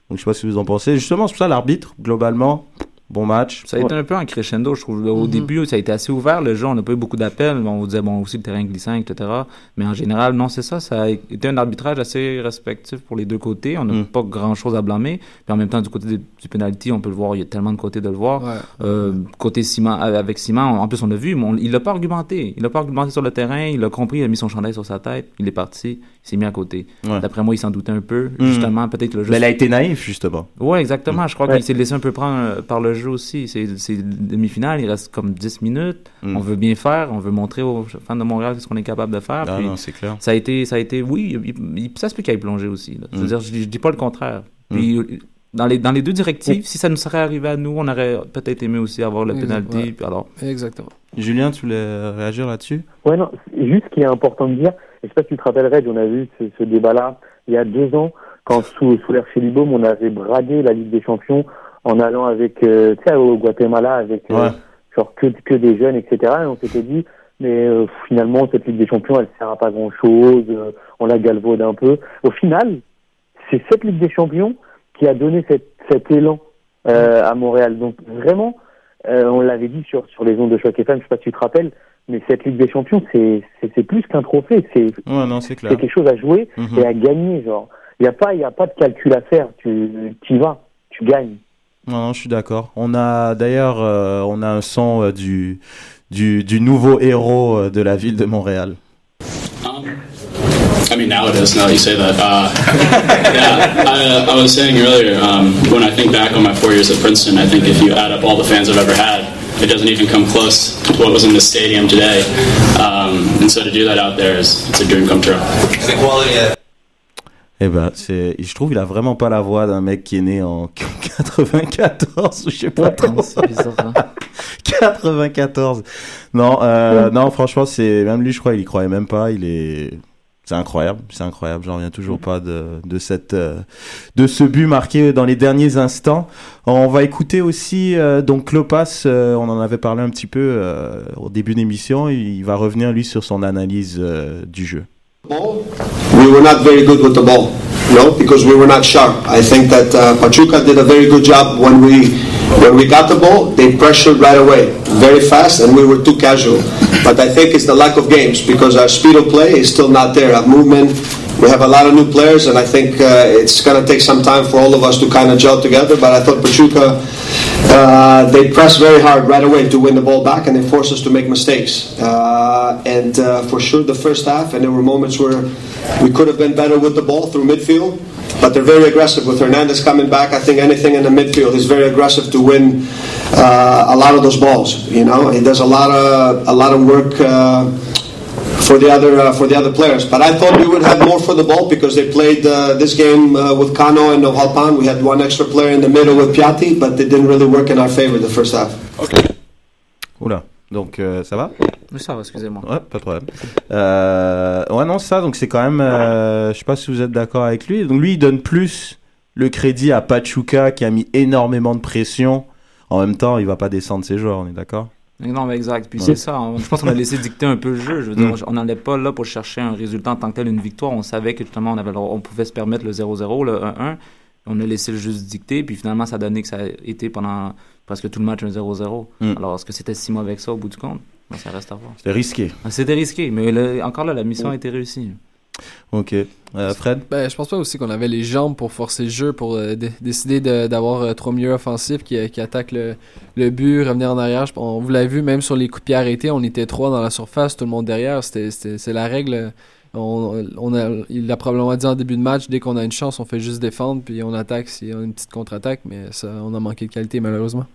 Donc, je sais pas ce que vous en pensez. Justement, c'est pour ça, l'arbitre, globalement, bon match. Ça a été un peu un crescendo, je trouve. Au Mhm. début, ça a été assez ouvert. Le jeu, on n'a pas eu beaucoup d'appels. On vous disait, bon, aussi le terrain glissant, etc. Mais en général, non, c'est ça. Ça a été un arbitrage assez respectif pour les deux côtés. On n'a Mm. pas grand-chose à blâmer. Puis en même temps, du côté du penalty, on peut le voir. Il y a tellement de côtés de le voir. Ouais. Euh, côté Simon, avec Simon, en plus, on a vu, mais on- il l'a pas argumenté. Il l'a pas argumenté sur le terrain. Il a compris, il a mis son chandail sur sa tête. Il est parti. Il s'est mis à côté. Ouais. D'après moi, il s'en doutait un peu. Mm. Justement, peut-être le jeu. Mais elle a été naïf, justement. Ouais, exactement. Je crois Ouais. qu'il s'est laissé un peu prendre euh, par le jeu aussi. C'est c'est demi-finale, il reste comme 10 minutes. Mm. On veut bien faire, on veut montrer aux fans de Montréal ce qu'on est capable de faire. Ah Puis non, c'est clair. ça a été, ça a été, oui, il- il- ça se peut qu'il ait plongé aussi. Mm. dire, je, je dis pas le contraire. Puis euh, dans les dans les deux directives, si ça nous serait arrivé à nous, on aurait peut-être aimé aussi avoir le penalty. ouais. Alors, Exactement. Julien, tu voulais réagir là-dessus? Ouais, non, juste ce qui est important de dire, je sais pas si tu te rappelles, Reg, on a vu ce, ce débat-là il y a deux ans, quand sous, sous l'ère Chelibaume, on avait bradé la Ligue des Champions en allant avec, euh, tu sais, au Guatemala, avec euh, Ouais. genre que, que des jeunes, etc. Et on s'était dit, mais euh, finalement, cette Ligue des Champions, elle sert à pas grand-chose, euh, on la galvaude un peu. Au final, c'est cette Ligue des Champions qui a donné cet, cet élan euh, à Montréal. Donc vraiment, euh, on l'avait dit sur, sur les ondes de choc FM, je sais pas si tu te rappelles, mais cette Ligue des Champions, c'est c'est c'est plus qu'un trophée, c'est Ouais, c'est quelque chose à jouer Mhm. et à gagner. Genre, il y a pas il y a pas de calcul à faire. Tu y vas, tu gagnes. Non, non, je suis d'accord. On a d'ailleurs, euh, on a un son euh, du, du, du nouveau héros euh, de la ville de Montréal. Um, I mean, now it is. Now that you say that. Uh, <laughs> yeah, I, uh, I was saying earlier. Um, when I think back on my four years at Princeton, I think if you add up all the fans I've ever had, it doesn't even come close to what was in this stadium today. Um, and so to do that out there is it's a dream come true. Eh ben, c'est, je trouve, il a vraiment pas la voix d'un mec qui est né en <laughs> 94 ou je sais pas trop. c'est bizarre. hein. <laughs> 94. Non, euh, non, franchement, c'est même lui, je crois, il y croyait même pas. Il est, c'est incroyable, c'est incroyable. J'en reviens toujours pas de de cette euh, de ce but marqué dans les derniers instants. On va écouter aussi euh, donc Klopas. euh, on en avait parlé un petit peu euh, au début d'émission. Il va revenir lui sur son analyse euh, du jeu. We were not very good with the ball, know, because we were not sharp. I think that uh, Pachuca did a very good job when we when we got the ball. They pressured right away, very fast, and we were too casual. But I think it's the lack of games because our speed of play is still not there. Our movement. We have a lot of new players, and I think uh, it's going to take some time for all of us to kind of gel together. But I thought Pachuca, uh, they pressed very hard right away to win the ball back, and they forced us to make mistakes. Uh, and uh, for sure, the first half, and there were moments where we could have been better with the ball through midfield. But they're very aggressive with Hernandez coming back. I think anything in the midfield is very aggressive to win uh, a lot of those balls. You know, he does a lot of a lot of work. Uh, for the other uh, for the other players. But I thought we would have more for the ball because they played uh, this game uh, with Kano and Nohalpan. We had one extra player in the middle with Piatti, but it didn't really work in our favor the first half. Okay. Oula. Donc euh, ça va Oui, ça va, excusez-moi. Ouais, pas de problème. Euh, ouais, non, ça, donc c'est quand même. euh, je sais pas si vous êtes d'accord avec lui. Donc lui, il donne plus le crédit à Pachuca qui a mis énormément de pression. En même temps, il va pas descendre ses joueurs, on est d'accord? Non, mais exact. Puis Ouais. c'est ça. hein. Je pense qu'on a laissé dicter un peu le jeu. Je veux dire, Mm. on n'allait pas là pour chercher un résultat en tant que tel, une victoire. On savait que justement, on, avait, on pouvait se permettre le 0-0, le 1-1. On a laissé le jeu se dicter. Puis finalement, ça a donné que ça a été pendant presque tout le match un 0-0. Mm. Alors, est-ce que c'était si mauvais que ça au bout du compte? Ça reste à voir. C'était risqué. Ah, C'était risqué. Mais le- encore là, la mission a été réussie. Ok. Euh, Fred? Ben, je pense pas aussi qu'on avait les jambes pour forcer le jeu, pour euh, dé- décider de- d'avoir euh, trois milieux offensifs qui, qui attaquent le, le but, revenir en arrière. Je- On vous l'a vu, même sur les coups de pied arrêtés, on était trois dans la surface, tout le monde derrière. C'est la règle. On, on a, il a probablement dit en début de match, dès qu'on a une chance, on fait juste défendre, puis on attaque s'il y a une petite contre-attaque, mais ça, on a manqué de qualité malheureusement.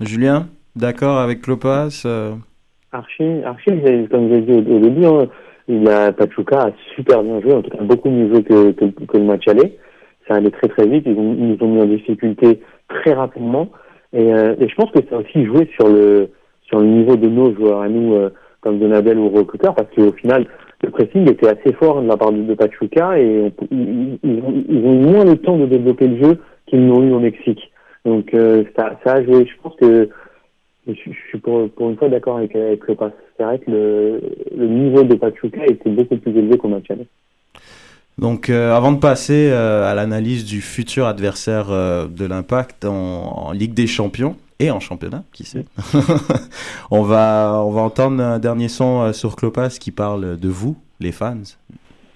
Julien D'accord avec Klopas euh, Archie, Archie, comme j'ai dit au, début, hein, il a, Pachuca a super bien joué, en tout cas beaucoup mieux joué que, que, le match aller. Ça allait très très vite, ils, ont, ils nous ont mis en difficulté très rapidement. Et, euh, et je pense que ça a aussi joué sur le, sur le niveau de nos joueurs à nous, euh, comme Donabel ou Recruteur, parce qu'au final, le pressing était assez fort de la part de, de Pachuca et ils, ont, ils ont moins le temps de développer le jeu qu'ils n'ont eu au Mexique. Donc euh, ça, ça a joué. Je pense que je, je suis pour, pour une fois d'accord avec, avec le pass. C'est vrai que le, le niveau de Pachuca était beaucoup plus élevé qu'au match aller. Donc, euh, avant de passer euh, à l'analyse du futur adversaire euh, de l'Impact en, en Ligue des Champions et en championnat, qui sait, <laughs> on va on va entendre un dernier son sur Clopas qui parle de vous, les fans.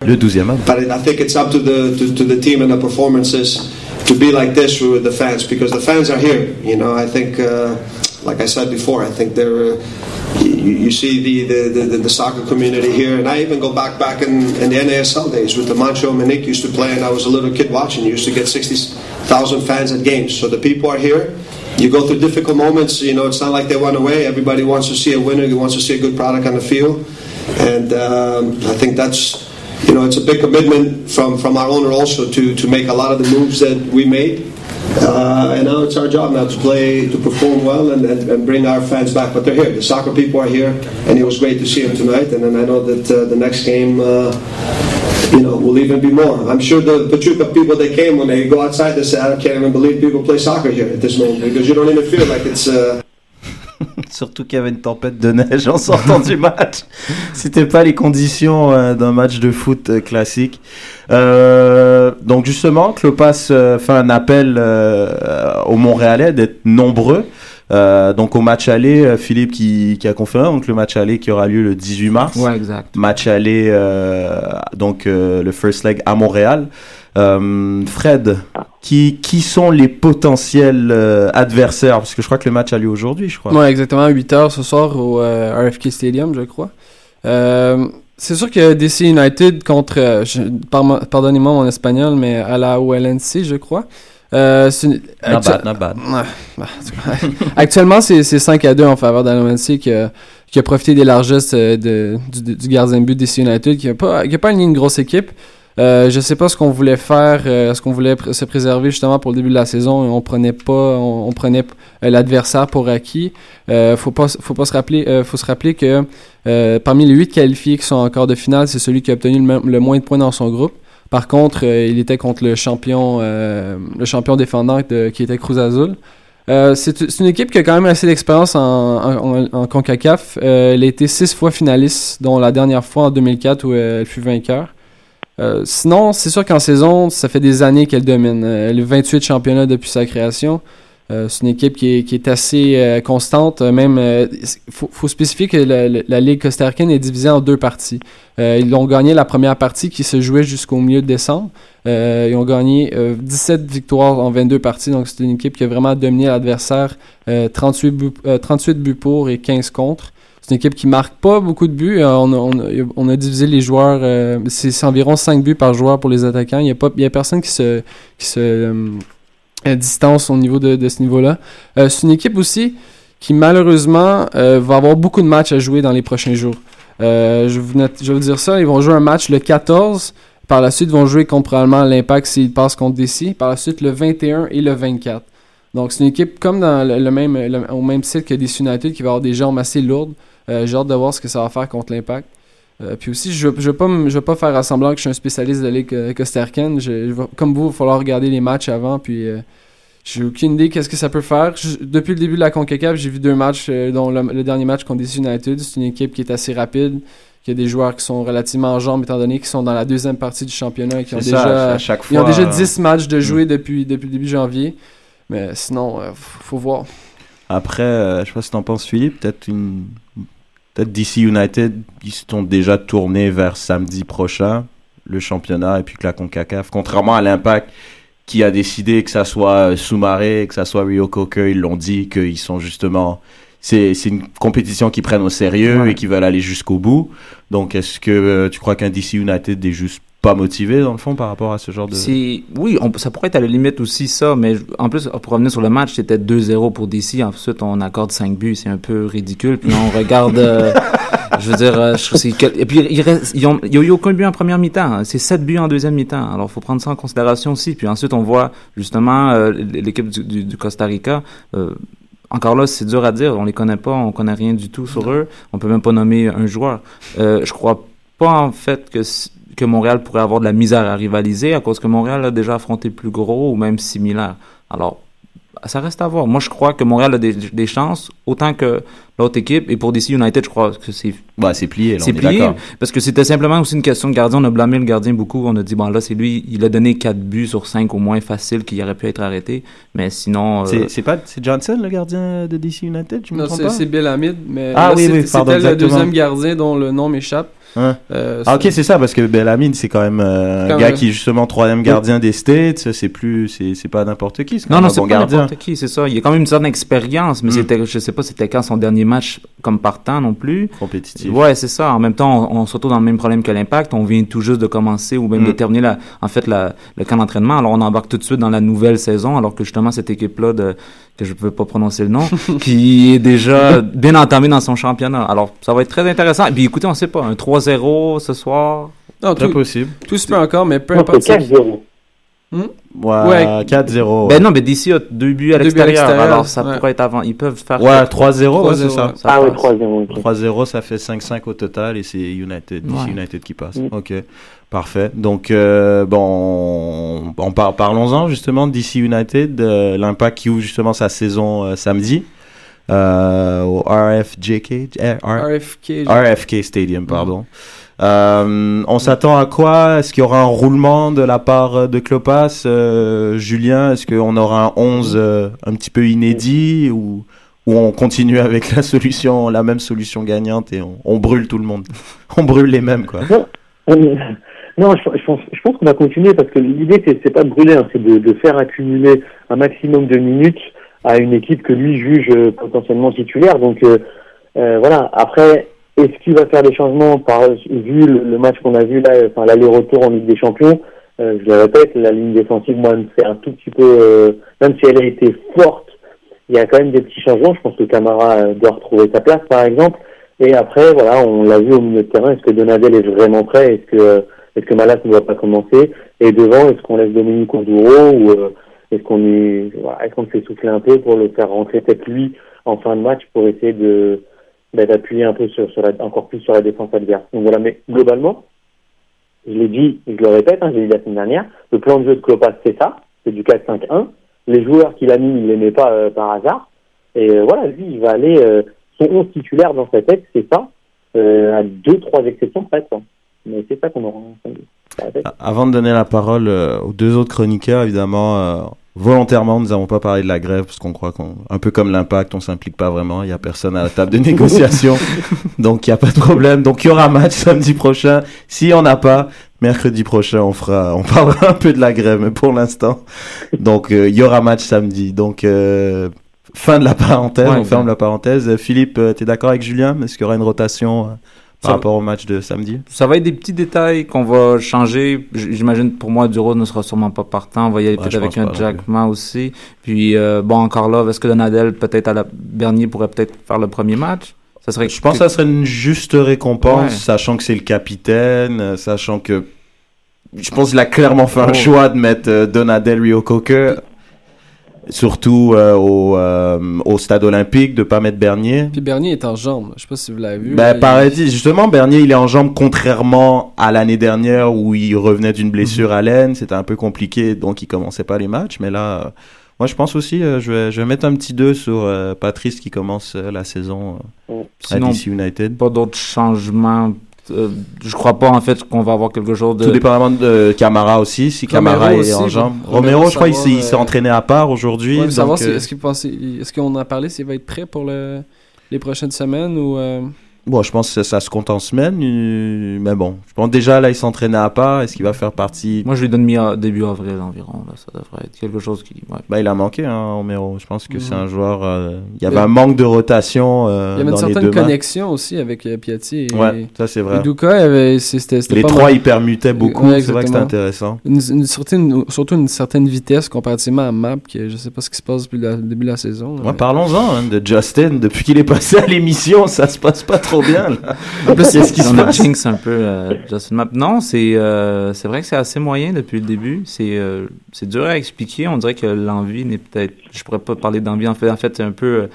Le 12e homme. But I think it's up to the to, to the team and the performances to be like this with the fans because the fans are here. You know, I think, uh, like I said before, I think they're. Uh, you, you see the, the, the, the soccer community here, and I even go back back in, in the NASL days with the Mancho Monique used to play, and I was a little kid watching. You used to get sixty thousand fans at games. So the people are here. You go through difficult moments. You know, it's not like they went away. Everybody wants to see a winner. He wants to see a good product on the field, and um, I think that's you know, it's a big commitment from, from our owner also to, to make a lot of the moves that we made. Uh, and now it's our job now to play, to perform well and, and, and bring our fans back. But they're here. The soccer people are here, and it was great to see them tonight. And then I know that uh, the next game, uh, you know, will even be more. I'm sure the Pachuca people they came when they go outside, they say, I can't even believe people play soccer here at this moment because you don't even feel like it's. Uh, Surtout qu'il y avait une tempête de neige en sortant du match. <laughs> C'était pas les conditions euh, d'un match de foot euh, classique. Euh, donc justement, Clopas euh, fait un appel euh, aux Montréalais d'être nombreux. Euh, donc au match aller, Philippe qui, qui a confirmé donc le match aller qui aura lieu le 18 mars. Ouais, exact. Match aller euh, donc euh, le first leg à Montréal. Euh, Fred, qui qui sont les potentiels euh, adversaires? Parce que je crois que le match a lieu aujourd'hui, je crois. Ouais, exactement, 8h ce soir au euh, RFK Stadium, je crois. C'est sûr que DC United contre, par- pardonnez-moi mon espagnol, mais à la OLNC, je crois. Une- Not bad, not bad. Bah, <laughs> Actuellement, c'est c'est 5 à 2 en faveur de l'ONC qui a, qui a profité des largesses de, du, du gardien de but DC United, qui n'a pas, qui a pas une grosse équipe. Euh, je sais pas ce qu'on voulait faire, euh, est-ce qu'on voulait se préserver justement pour le début de la saison on prenait pas, on, prenait euh, l'adversaire pour acquis. Euh, faut pas, faut pas se rappeler, euh, faut se rappeler que parmi les huit qualifiés qui sont en de finale, c'est celui qui a obtenu le, moins de points dans son groupe. Par contre, il était contre le champion, le champion défendant qui était Cruz Azul. C'est une équipe qui a quand même assez d'expérience en, en, CONCACAF. Elle a été six fois finaliste, dont la dernière fois en 2004 où elle fut vainqueur. Euh, sinon, c'est sûr qu'en saison, ça fait des années qu'elle domine. Euh, Elle a 28 championnats depuis sa création. Euh, c'est une équipe qui est, assez constante. Même, faut, spécifier que la, Ligue costaricaine est divisée en deux parties. Ils ont gagné la première partie qui se jouait jusqu'au milieu de décembre. Ils ont gagné euh, 17 victoires en 22 parties. Donc, c'est une équipe qui a vraiment dominé l'adversaire. Euh, 38, buts, euh, 38 buts pour et 15 contre. C'est une équipe qui marque pas beaucoup de buts. Euh, on, a, divisé les joueurs. euh, c'est environ 5 buts par joueur pour les attaquants. Il n'y a, a personne qui se, euh, distance au niveau de, ce niveau-là. C'est une équipe aussi qui, malheureusement, va avoir beaucoup de matchs à jouer dans les prochains jours. Je, vous je vais vous dire ça. Ils vont jouer un match le 14. Par la suite, ils vont jouer contre probablement l'Impact s'ils passent contre DC. Par la suite, le 21 et le 24. Donc, c'est une équipe comme dans le, même, au même site que DC United qui va avoir des jambes assez lourdes. Euh, J'ai hâte de voir ce que ça va faire contre l'Impact. Euh, puis aussi, je ne me- je veux pas faire à semblant que je suis un spécialiste de la Ligue euh, costaricaine. Je, je comme vous, il va falloir regarder les matchs avant. Puis euh, j'ai aucune idée qu'est-ce que ça peut faire. Je- depuis le début de la CONCACAF, j'ai vu deux matchs, euh, dont le, le dernier match contre DC United. C'est une équipe qui est assez rapide, qui a des joueurs qui sont relativement en jambes, étant donné qu'ils sont dans la deuxième partie du championnat et qui ont ça, déjà, à chaque ils ont déjà euh, 10 matchs de jouer mm. depuis, depuis le début janvier. Mais sinon, faut faut voir. Après, euh, je sais pas si t'en penses, Philippe, peut-être une. Peut-être DC United, ils se sont déjà tournés vers samedi prochain, le championnat, et puis que la CONCACAF, contrairement à l'Impact, qui a décidé que ça soit euh, Soumaré, que ça soit Rio Coker, ils l'ont dit qu'ils sont justement. C'est c'est une compétition qu'ils prennent au sérieux Ouais. et qu'ils veulent aller jusqu'au bout. Donc, est-ce que euh, tu crois qu'un DC United est juste pas motivé, dans le fond, par rapport à ce genre de. Oui, on- ça pourrait être à la limite aussi ça, mais en plus, pour revenir sur le match, c'était 2-0 pour DC. Ensuite, on accorde 5 buts, c'est un peu ridicule. Puis on regarde, euh, <laughs> je veux dire, euh, je trouve que c'est quel- Et puis, il reste, ils ont- il n'y a eu aucun but en première mi-temps. hein. C'est 7 buts en deuxième mi-temps. Alors, il faut prendre ça en considération aussi. Puis ensuite, on voit justement euh, l'équipe du, du- du Costa Rica. euh, encore là, c'est dur à dire. On les connaît pas, on connaît rien du tout sur eux. On peut même pas nommer un joueur. Euh, je crois pas en fait que que Montréal pourrait avoir de la misère à rivaliser à cause que Montréal a déjà affronté plus gros ou même similaire. Alors Ça reste à voir. Moi, je crois que Montréal a des, des chances, autant que l'autre équipe. Et pour DC United, je crois que c'est bah, c'est plié. c'est plié. Parce que c'était simplement aussi une question de gardien. On a blâmé le gardien beaucoup. On a dit, bon, là, c'est lui. Il a donné 4 buts sur 5 au moins facile qui aurait pu être arrêté. Mais sinon. euh, C'est pas c'est Johnson le gardien de DC United, je me Non, trompe c'est pas? C'est Belhamid, mais Ah là, oui, c'est- oui, pardon, c'était le deuxième gardien dont le nom m'échappe. Hein? Euh, Ah ok c'est ça parce que Bellamine c'est quand même euh, un gars qui est justement troisième gardien des States c'est plus c'est pas n'importe qui Non, non, c'est bon pas n'importe qui, c'est ça. Il y a quand même une certaine expérience, mais Mm. c'était, je sais pas, c'était quand son dernier match comme partant non plus? compétitif Ouais, c'est ça. En même temps, on, on se retrouve dans le même problème que l'impact. On vient tout juste de commencer ou même Mm. de terminer la, en fait, la, le camp d'entraînement. Alors, on embarque tout de suite dans la nouvelle saison, alors que justement, cette équipe-là de, que je peux pas prononcer le nom, <laughs> qui est déjà bien entamée dans son championnat. Alors, ça va être très intéressant. Et puis, écoutez, on sait pas, un 3-0 ce soir. Non, très tout, possible tout se peut encore, mais peu Non, importe. c'est 4-0. Ouais, Ouais. 4-0 Ben non, mais d'ici, a deux buts à l'extérieur. Alors, ça ouais. pourrait être avant. Ils peuvent faire. ouais 3-0 ouais, c'est 3-0, ça. Ça Ah oui, passe. 3-0. ok. 3-0 ça fait 5-5 au total et c'est United DC Ouais. United qui passe Mm. ok parfait donc euh, bon on par- parlons-en justement de DC United euh, l'impact qui ouvre justement sa saison euh, samedi euh, au RFJK R- R- RFK. RFK Stadium, pardon. Euh, on s'attend à quoi? Est-ce qu'il y aura un roulement de la part euh, de Klopas euh, Julien, est-ce qu'on aura un 11 euh, un petit peu inédit ou, ou on continue avec la solution, la même solution gagnante et on, on brûle tout le monde? <laughs> On brûle les mêmes, quoi. On- Non, je, je pense, je pense qu'on va continuer parce que l'idée, c'est, c'est pas de brûler, hein, c'est de, de faire accumuler un maximum de minutes à une équipe que lui juge euh, potentiellement titulaire. Donc euh, euh, voilà. Après, est-ce qu'il va faire des changements par vu le, le match qu'on a vu là, enfin l'aller-retour en Ligue des Champions? Euh, Je le répète, la ligne défensive, moi, me fait un tout petit peu, euh, même si elle a été forte, il y a quand même des petits changements. Je pense que Camara euh, doit retrouver sa place, par exemple. Et après, voilà, on l'a vu au milieu de terrain. Est-ce que Donadel est vraiment prêt? Est-ce que est-ce que Malas ne doit pas commencer? Et devant, est-ce qu'on laisse Dominique Onduro ou euh, est-ce qu'on est, est-ce qu'on fait souffler un peu pour le faire rentrer peut-être lui en fin de match pour essayer de bah, d'appuyer un peu sur, encore plus sur la défense adverse. Donc voilà, mais globalement, je l'ai dit, je le répète, hein, j'ai dit la semaine dernière, le plan de jeu de Klopas c'est ça, c'est du 4-5-1. Les joueurs qu'il a mis, il les met pas euh, par hasard. Et euh, voilà, lui, il va aller euh, son 11 titulaire dans sa tête, c'est ça, euh, à deux, trois exceptions près. Quoi. Mais c'est ça qu'on aura en Avant de donner la parole euh, aux deux autres chroniqueurs, évidemment, euh, volontairement, nous n'avons pas parlé de la grève parce qu'on croit qu'on, un peu comme l'impact, on s'implique pas vraiment. Il y a personne à la table de <laughs> négociation, donc il y a pas de problème. Donc il y aura match samedi prochain. Si on n'a pas, mercredi prochain, on fera, on parlera un peu de la grève, mais pour l'instant, donc euh, il y aura match samedi. Donc euh, fin de la parenthèse, Ouais, on ferme ouais. la parenthèse. Philippe, euh, t'es d'accord avec Julien? Est-ce qu'il y aura une rotation euh, par Ça- rapport au match de samedi Ça va être des petits détails qu'on va changer. J'imagine pour moi, Duro ne sera sûrement pas partant. On va y aller Ouais, peut-être avec un pas non Jack Ma aussi. Puis euh, bon, encore là, est-ce que Donadel, peut-être à la Bernier pourrait peut-être faire le premier match? Ça serait. Je pense que ça serait une juste récompense, Ouais. sachant que c'est le capitaine, euh, sachant que je pense qu'il a clairement fait un Oh. choix de mettre euh, Donadel Rio Coker, surtout euh, au, euh, au stade olympique, de pas mettre Bernier. Puis Bernier est en jambes. Je sais pas si vous l'avez vu. Ben, justement, Bernier, il est en jambes contrairement à l'année dernière où il revenait d'une blessure à l'aine. C'était un peu compliqué, donc il commençait pas les matchs. Mais là, euh, moi, je pense aussi, euh, je, vais, je vais mettre un petit 2 sur euh, Patrice qui commence euh, la saison euh, à Sinon, DC United. pas d'autres changements. Euh, je crois pas en fait qu'on va avoir quelque chose de. Tout dépendamment de Camara aussi, si Romero Camara est aussi, en bon. jambes. Romero, Romero, je crois, il savoir, s'est euh, entraîné à part aujourd'hui. Ouais, savoir donc, si, euh, est-ce qu'il qu'on a parlé s'il va être prêt pour le, les prochaines semaines ou euh, Bon, je pense que ça, ça se compte en semaine, euh, mais bon, je pense déjà là, il s'entraînait à part. Est-ce qu'il va faire partie? Moi, je lui donne mi début avril environ. Là, ça devrait être quelque chose qui. Ouais. Bah, il a manqué, hein, Romero. Je pense que c'est Mhm. un joueur. euh, il y avait un manque de rotation euh, il y avait une certaine connexion aussi avec euh, Piatti et, Ouais, ça c'est vrai. Duka. avait- C'était c'était Les pas trois, mal. ils permutaient beaucoup. Ouais, c'est vrai que c'était intéressant. Une, une certaine, surtout une certaine vitesse comparativement à Map, que je sais pas ce qui se passe depuis le début de la saison. parlons-en hein, de Justin. Depuis qu'il est passé à l'émission, ça se passe pas trop bien. Là. <laughs> En plus, Qu'est-ce qui <laughs> se on a passe jinx un peu euh, Justin Map. Non, c'est euh, c'est vrai que c'est assez moyen depuis le début. C'est euh, c'est dur à expliquer. On dirait que l'envie n'est peut-être. Je pourrais pas parler d'envie. En fait, en fait, c'est un peu. euh,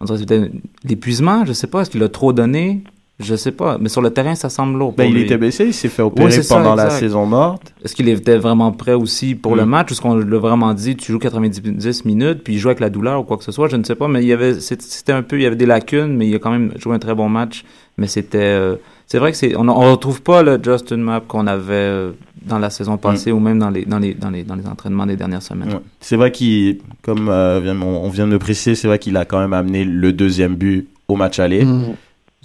on dirait que c'est peut-être l'épuisement. Je sais pas. Est-ce qu'il a trop donné? Je sais pas, mais sur le terrain, ça semble lourd. Ben, il lui. était blessé, il s'est fait opérer Oui, c'est ça, pendant la saison morte. Est-ce qu'il était vraiment prêt aussi pour le Mm. match? Est-ce qu'on l'a vraiment dit, tu joues 90 minutes, puis il joue avec la douleur ou quoi que ce soit? Je ne sais pas, mais il y avait, c'était un peu, il y avait des lacunes, mais il a quand même joué un très bon match. Mais c'était, euh, c'est vrai que c'est, on, on retrouve pas le Justin Map qu'on avait euh, dans la saison passée ou même dans les, dans les, dans les, dans les entraînements des dernières semaines. Ouais. C'est vrai qu'il, comme euh, on vient de le préciser, c'est vrai qu'il a quand même amené le deuxième but au match aller. Mhm.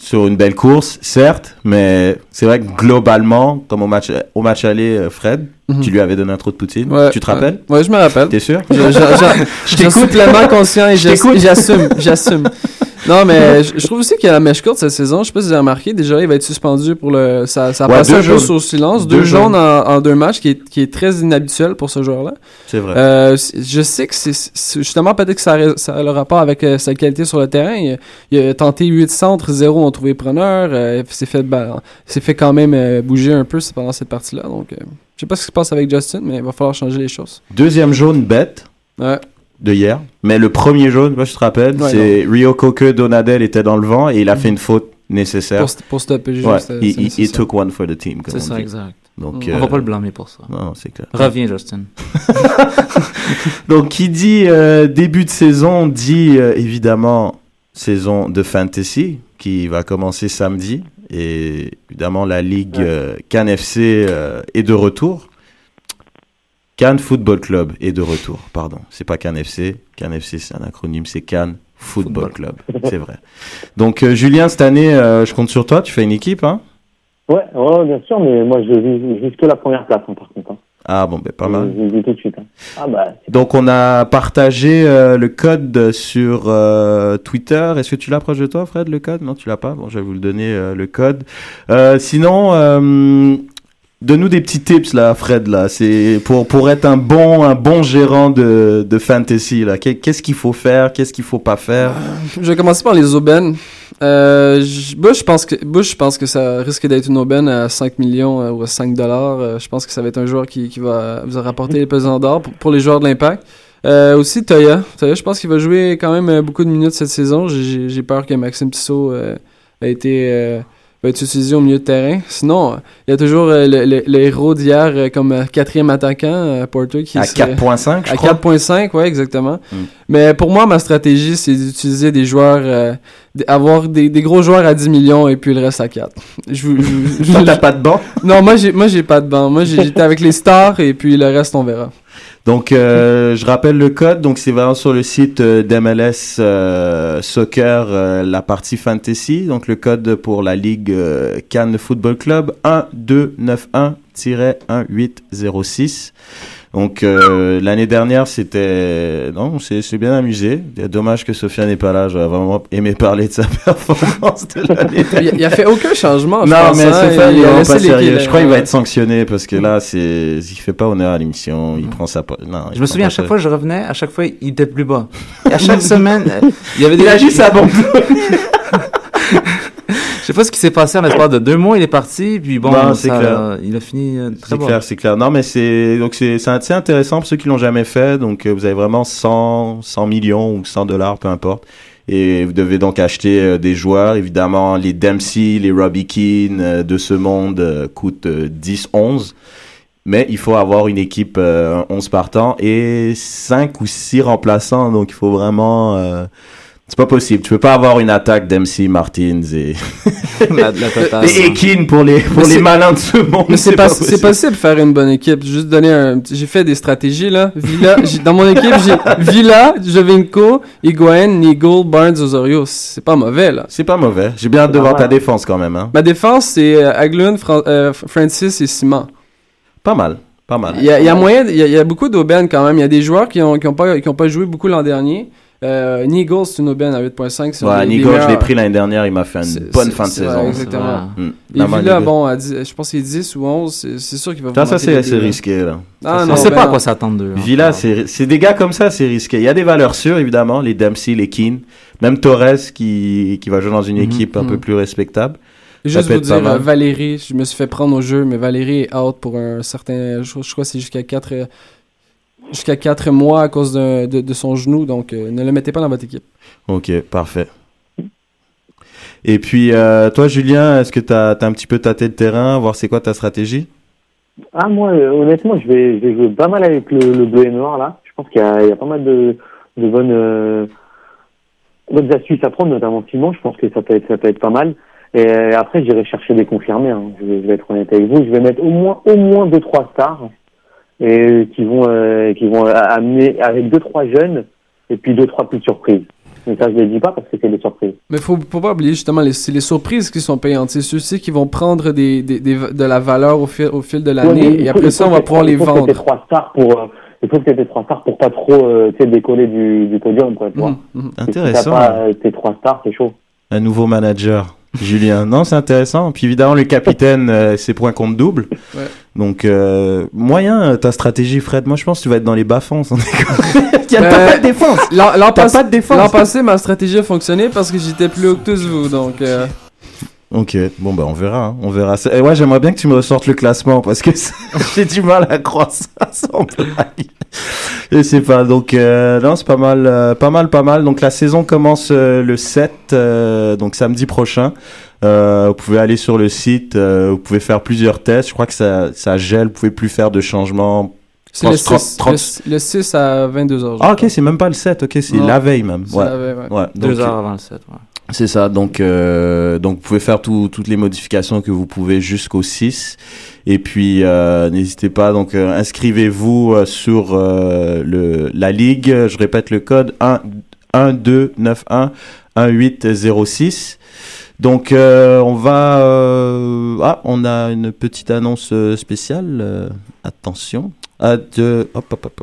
Sur une belle course, certes, mais c'est vrai que globalement, comme au match, au match aller, euh, Fred, Mhm. tu lui avais donné un trou de poutine. Ouais, tu te rappelles? Ouais, je me rappelle. T'es sûr? Je, je, je, Je <laughs> t'écoute. pleinement conscient et j'assume, j'assume. Non, mais je, je trouve aussi qu'il y a la mèche courte cette saison. Je sais pas si vous avez remarqué. Déjà, il va être suspendu pour le. Ça, ça a Ouais, passé deux un peu sous silence. Deux Deux, jaunes en, en deux matchs, qui est, qui est très inhabituel pour ce joueur-là. C'est vrai. Euh, je sais que c'est justement peut-être que ça, a- ça a le rapport avec euh, sa qualité sur le terrain. Il, a- il a tenté 8 centres, 0 ont trouvé preneur. Euh, s'est fait, fait quand même euh, bouger un peu pendant cette partie-là. Donc, je sais pas ce qui se passe avec Justin, mais il va falloir changer les choses. Deuxième jaune bête Ouais. de hier. Mais le premier jaune, moi je te rappelle, Ouais, c'est Rio Coque Donadel était dans le vent et il a fait une faute nécessaire. Pour, pour stopper juste. Ouais, he, c'est he- he nécessaire. took one for the team. C'est ça, dit. exact. Donc, On euh, va pas le blâmer pour ça. Non, c'est clair. Reviens, Justin. <laughs> Donc, qui dit euh, début de saison dit euh, évidemment saison de fantasy qui va commencer samedi. Et évidemment, la Ligue euh, FC euh, est de retour. Cannes Football Club est de retour. Pardon, c'est pas Cannes FC. Cannes FC, c'est un acronyme, c'est Cannes Football, Club. C'est vrai. Donc, euh, Julien, cette année, euh, je compte sur toi. Tu fais une équipe, hein? Ouais, ouais, bien sûr, mais moi je vise juste que la première place, hein, par contre. hein. Ah bon, ben pas mal. Je, je dis tout de suite. hein. Ah bah, Donc on a partagé euh, le code sur euh, Twitter. Est-ce que tu l'as proche de toi, Fred, le code? Non, tu l'as pas? Bon, je vais vous le donner euh, le code. Sinon, donne-nous des petits tips là, Fred. Là, c'est pour pour être un bon un bon gérant de de fantasy là. Qu'est- Qu'est-ce qu'il faut faire? Qu'est-ce qu'il faut pas faire? Je vais commencer par les aubaines. Euh, Bush, je pense que Bush, je pense que ça risque d'être une aubaine à 5 millions euh, ou à 5 dollars. Euh, je pense que ça va être un joueur qui, qui va vous rapporter les pesants d'or pour, les joueurs de l'impact. Aussi Toya. Toya, je pense qu'il va jouer quand même beaucoup de minutes cette saison. J'ai- peur que Maxime Tissot a été va être utilisé au milieu de terrain. Sinon, il y a toujours euh, le, le- le héros d'hier euh, comme euh, quatrième attaquant, Porter, qui À serait- 4.5, je À crois. 4.5, ouais, exactement. Mm. Mais pour moi, ma stratégie, c'est d'utiliser des joueurs, avoir des, des gros joueurs à 10 millions et puis le reste à 4. <laughs> Je, je, Toi, t'as pas de banc? Non, moi, j'ai, moi, j'ai pas de banc. Moi, j'étais avec les stars et puis le reste, on verra. Donc, euh, je rappelle le code. Donc, c'est vraiment sur le site euh, d'MLS euh, Soccer, euh, la partie fantasy. Donc, le code pour la Ligue Cannes Football Club 1291-1806. Donc, euh, l'année dernière, c'était... Non, c'est c'est bien amusé. Dommage que Sophia n'est pas là. J'aurais vraiment aimé parler de sa <laughs> performance de l'année dernière. Il, il a fait aucun changement, je Non, pense, mais hein. Sophia, Il il est a vraiment laissé pas sérieux. Je crois qu'il va être sanctionné parce que là, c'est, il fait pas honneur à l'émission. Il prend sa, non. il Je me souviens, à chaque fois je revenais, à chaque fois, il était plus bas. Et à <laughs> chaque semaine, il y avait des... Il a juste abandonné. <laughs> Sais pas ce qui s'est passé en l'espace de deux mois, il est parti, puis bon, Non, c'est ça- clair. il a fini euh, très C'est bas. clair, c'est clair. Non, mais c'est donc c'est c'est assez intéressant pour ceux qui l'ont jamais fait. Donc euh, vous avez vraiment 100 100 millions ou 100 dollars, peu importe. Et vous devez donc acheter euh, des joueurs. Évidemment, les Dempsey, les Robbie Keane euh, de ce monde euh, coûtent euh, 10, 11. Mais il faut avoir une équipe euh, 11 partants et 5 ou 6 remplaçants. Donc il faut vraiment... c'est pas possible. Tu peux pas avoir une attaque Dempsey, Martins et... <laughs> La- la et, Keane pour les, pour Mais les malins de ce monde. Mais c'est, pas pas, possible de faire une bonne équipe. Juste donner un. J'ai fait des stratégies là. Villa, dans mon équipe, j'ai <laughs> Villa, Jovinko, Higuain, Nigel, Barnes, Osorio. C'est pas mauvais là. C'est pas mauvais. J'ai bien hâte de voir ta défense quand même. Hein. Ma défense, c'est euh, Aglun, Fran- euh, Francis et Simon. Pas mal. Pas mal. Il y a, il y a moyen, il y a, il y a beaucoup d'aubaines quand même. Il y a des joueurs qui ont, qui ont pas, qui ont pas joué beaucoup l'an dernier. Euh, Nigel, c'est une aubaine à 8.5. c'est un Ouais, des Nigo, je l'ai pris l'année dernière. Il m'a fait une bonne fin de saison. exactement. Mm. Et Villa, les- bon, à je pense qu'il est 10 ou 11. C'est, sûr qu'il va Ça, ça c'est là. risqué là. Ah, Ça, non, c'est- sait ben pas à quoi s'attendre d'eux. hein. Villa, c'est des gars comme ça, c'est risqué. Il y a des valeurs sûres, évidemment, les Dempsey, les Keane, même Torres qui, qui va jouer dans une Mhm, équipe un mhm. peu plus respectable. Juste vous dire, Valérie, je me suis fait prendre au jeu, mais Valérie est out pour un certain. Je, je crois que c'est jusqu'à 4 jusqu'à 4 mois à cause de, de, de son genou, donc euh, ne le mettez pas dans votre équipe. Ok, parfait. Et puis, euh, toi, Julien, est-ce que tu as, un petit peu tâté le terrain, voir c'est quoi ta stratégie? Ah, moi, euh, honnêtement, je vais, je vais jouer pas mal avec le, le bleu et noir, là. Je pense qu'il y, a- il y a pas mal de, de bonnes, euh, bonnes astuces à prendre, notamment Simon. Je pense que ça peut être, ça peut être pas mal. Et après, j'irai chercher des confirmés. hein. Je, vais, je vais être honnête avec vous. Je vais mettre au moins, au moins deux, trois stars et qui vont, euh, qui vont euh, amener avec deux, trois jeunes et puis deux, trois petites surprises. Mais ça, je ne les dis pas parce que c'est des surprises. Mais faut, faut pas oublier justement, les, c'est les surprises qui sont payantes. C'est ceux-ci qui vont prendre des, des, des- de la valeur au fil, au fil de l'année il et après il ça, on va pouvoir les il faut vendre. trois stars pour, euh, il faut que tu aies trois stars pour pas trop euh, décoller du, du podium. Quoi, tu vois. Si t'as Intéressant. pas tes trois stars, c'est chaud. Un nouveau manager, Julien. Non, c'est intéressant. Puis évidemment, le capitaine, euh, ses points comptent double. Ouais. Donc, euh, moyen, euh, ta stratégie, Fred. Moi, je pense que tu vas être dans les bas-fonds. <laughs> déconner. Il y a Ben, pas de défense. L'an, passé, l'an ma stratégie a fonctionné parce que j'étais plus haut que tous vous. Donc, euh, Ok, bon bah on verra, hein, on verra. Et ouais, j'aimerais bien que tu me ressortes le classement parce que <laughs> j'ai du mal à croire ça <laughs> sans blague. Je sais pas, donc euh, non, c'est pas mal, euh, pas mal, pas mal. Donc la saison commence euh, le 7, euh, donc samedi prochain. Euh, vous pouvez aller sur le site, euh, vous pouvez faire plusieurs tests. Je crois que ça, ça gèle, vous pouvez plus faire de changements. c'est le 30, 6, 30. le, le 6 à 22h. Ah ok, c'est même pas le 7, ok, c'est la veille même. C'est Ouais. la veille, ouais. Ouais, Deux donc, heures avant le set. Ouais. c'est ça, donc, euh, donc vous pouvez faire tout- toutes les modifications que vous pouvez jusqu'au 6. Et puis, euh, n'hésitez pas, donc euh, inscrivez-vous euh, sur euh, le, la ligue. Je répète le code 1, 1 2 9 1 1 8 0 6. Donc on va ah on a une petite annonce spéciale attention hop, hop,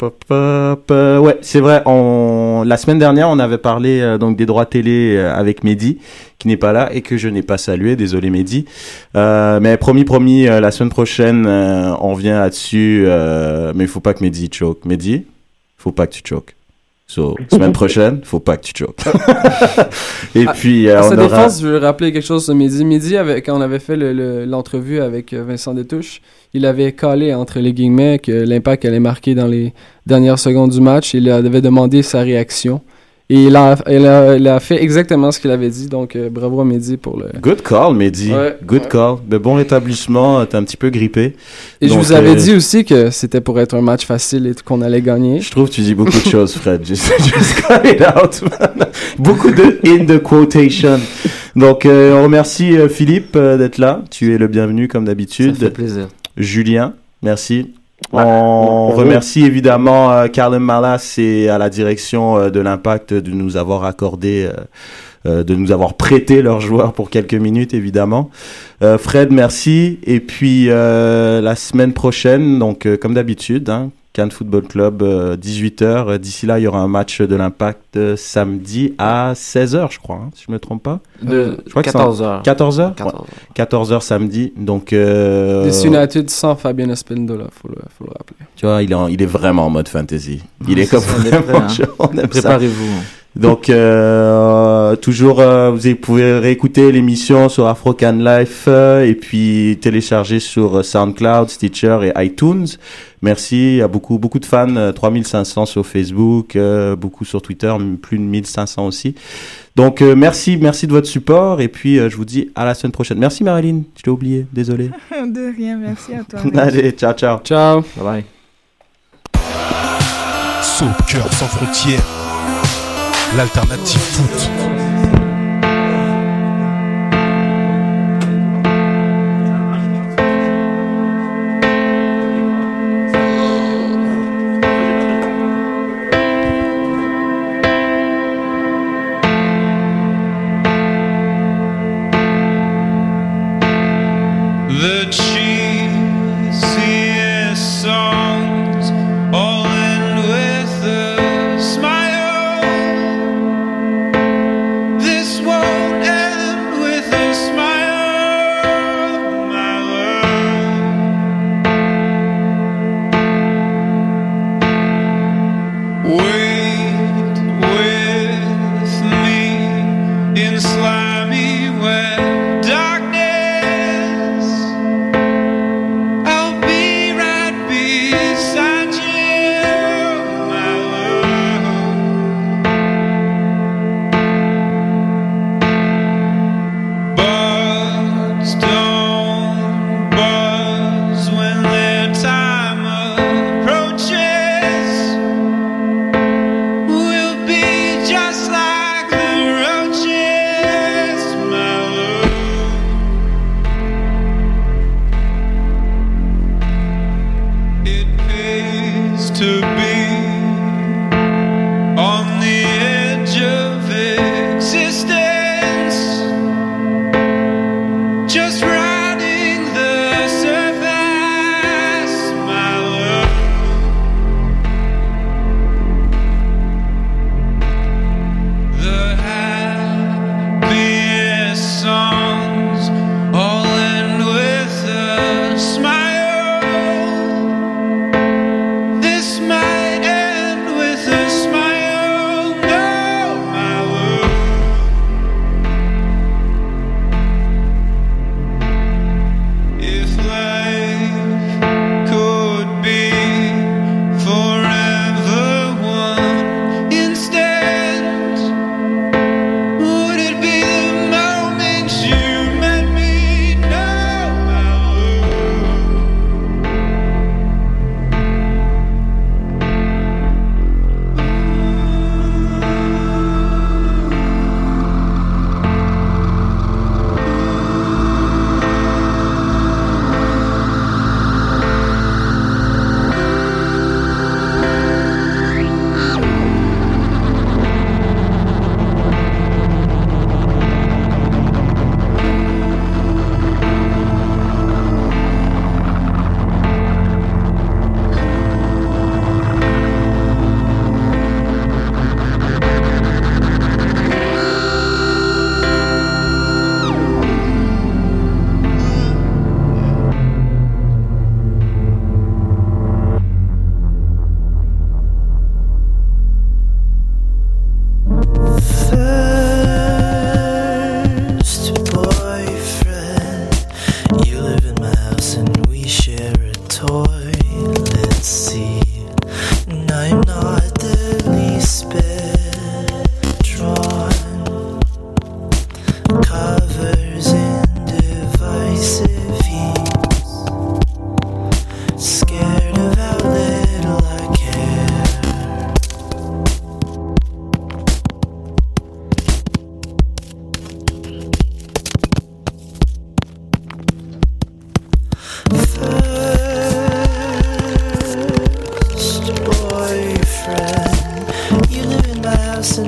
hop, ouais c'est vrai la semaine dernière on avait parlé donc des droits télé avec Mehdi qui n'est pas là et que je n'ai pas salué désolé Mehdi mais promis promis la semaine prochaine on vient là-dessus mais il ne faut pas que Mehdi choque Mehdi faut pas que tu choques So, semaine <laughs> prochaine, faut pas que tu choques. <laughs> et À- puis, euh, À sa on aura... défense, je veux rappeler quelque chose ce midi. Midi, avec, quand on avait fait le- le- l'entrevue avec euh, Vincent Détouche, il avait collé entre les guillemets que l'impact allait marquer dans les dernières secondes du match. Il avait demandé sa réaction. Et il a, il a, il a fait exactement ce qu'il avait dit. Donc, euh, bravo à Mehdi pour le. Good call, Mehdi. Ouais, Good ouais. call. Mais bon rétablissement, euh, t'es un petit peu grippé. Et je vous avais euh, dit aussi que c'était pour être un match facile et qu'on allait gagner. Je trouve que tu dis beaucoup de choses, Fred. <laughs> Just, just cut it out, man. <laughs> Beaucoup de in the quotation. Donc, euh, on remercie euh, Philippe euh, d'être là. Tu es le bienvenu comme Ça d'habitude. fait plaisir. Julien, merci. On remercie évidemment euh, Carlin Malas et à la direction euh, de l'Impact de nous avoir accordé, euh, euh, de nous avoir prêté leurs joueurs pour quelques minutes évidemment. Euh, Fred, merci. Et puis euh, la semaine prochaine, donc euh, comme d'habitude, hein, Cannes Football Club, 18h. D'ici là, il y aura un match de l'Impact euh, samedi à 16h, je crois, hein, si je me trompe pas. De Je crois que c'est 14 heures. 14h 14 heures. 14h samedi. Donc, euh, Des United sans Fabien Espindola, faut le, faut le rappeler. tu vois, il est, en- il est vraiment en mode fantasy. Il Ouais, est comme ça, on est vraiment, prêt, hein. Préparez-vous. Donc, euh, toujours, euh, vous pouvez réécouter l'émission sur Afrocan Life euh, et puis télécharger sur euh, SoundCloud, Stitcher et iTunes. Merci, il y a beaucoup, beaucoup de fans, euh, 3500 sur Facebook, euh, beaucoup sur Twitter, plus de 1500 aussi. Donc, euh, merci, merci de votre support et puis euh, je vous dis à la semaine prochaine. Merci Marilyn, je t'ai oublié, désolé. <laughs> De rien, merci à toi. <laughs> Allez, ciao, ciao. Ciao. Bye bye. Soccer sans frontières, l'alternative foot.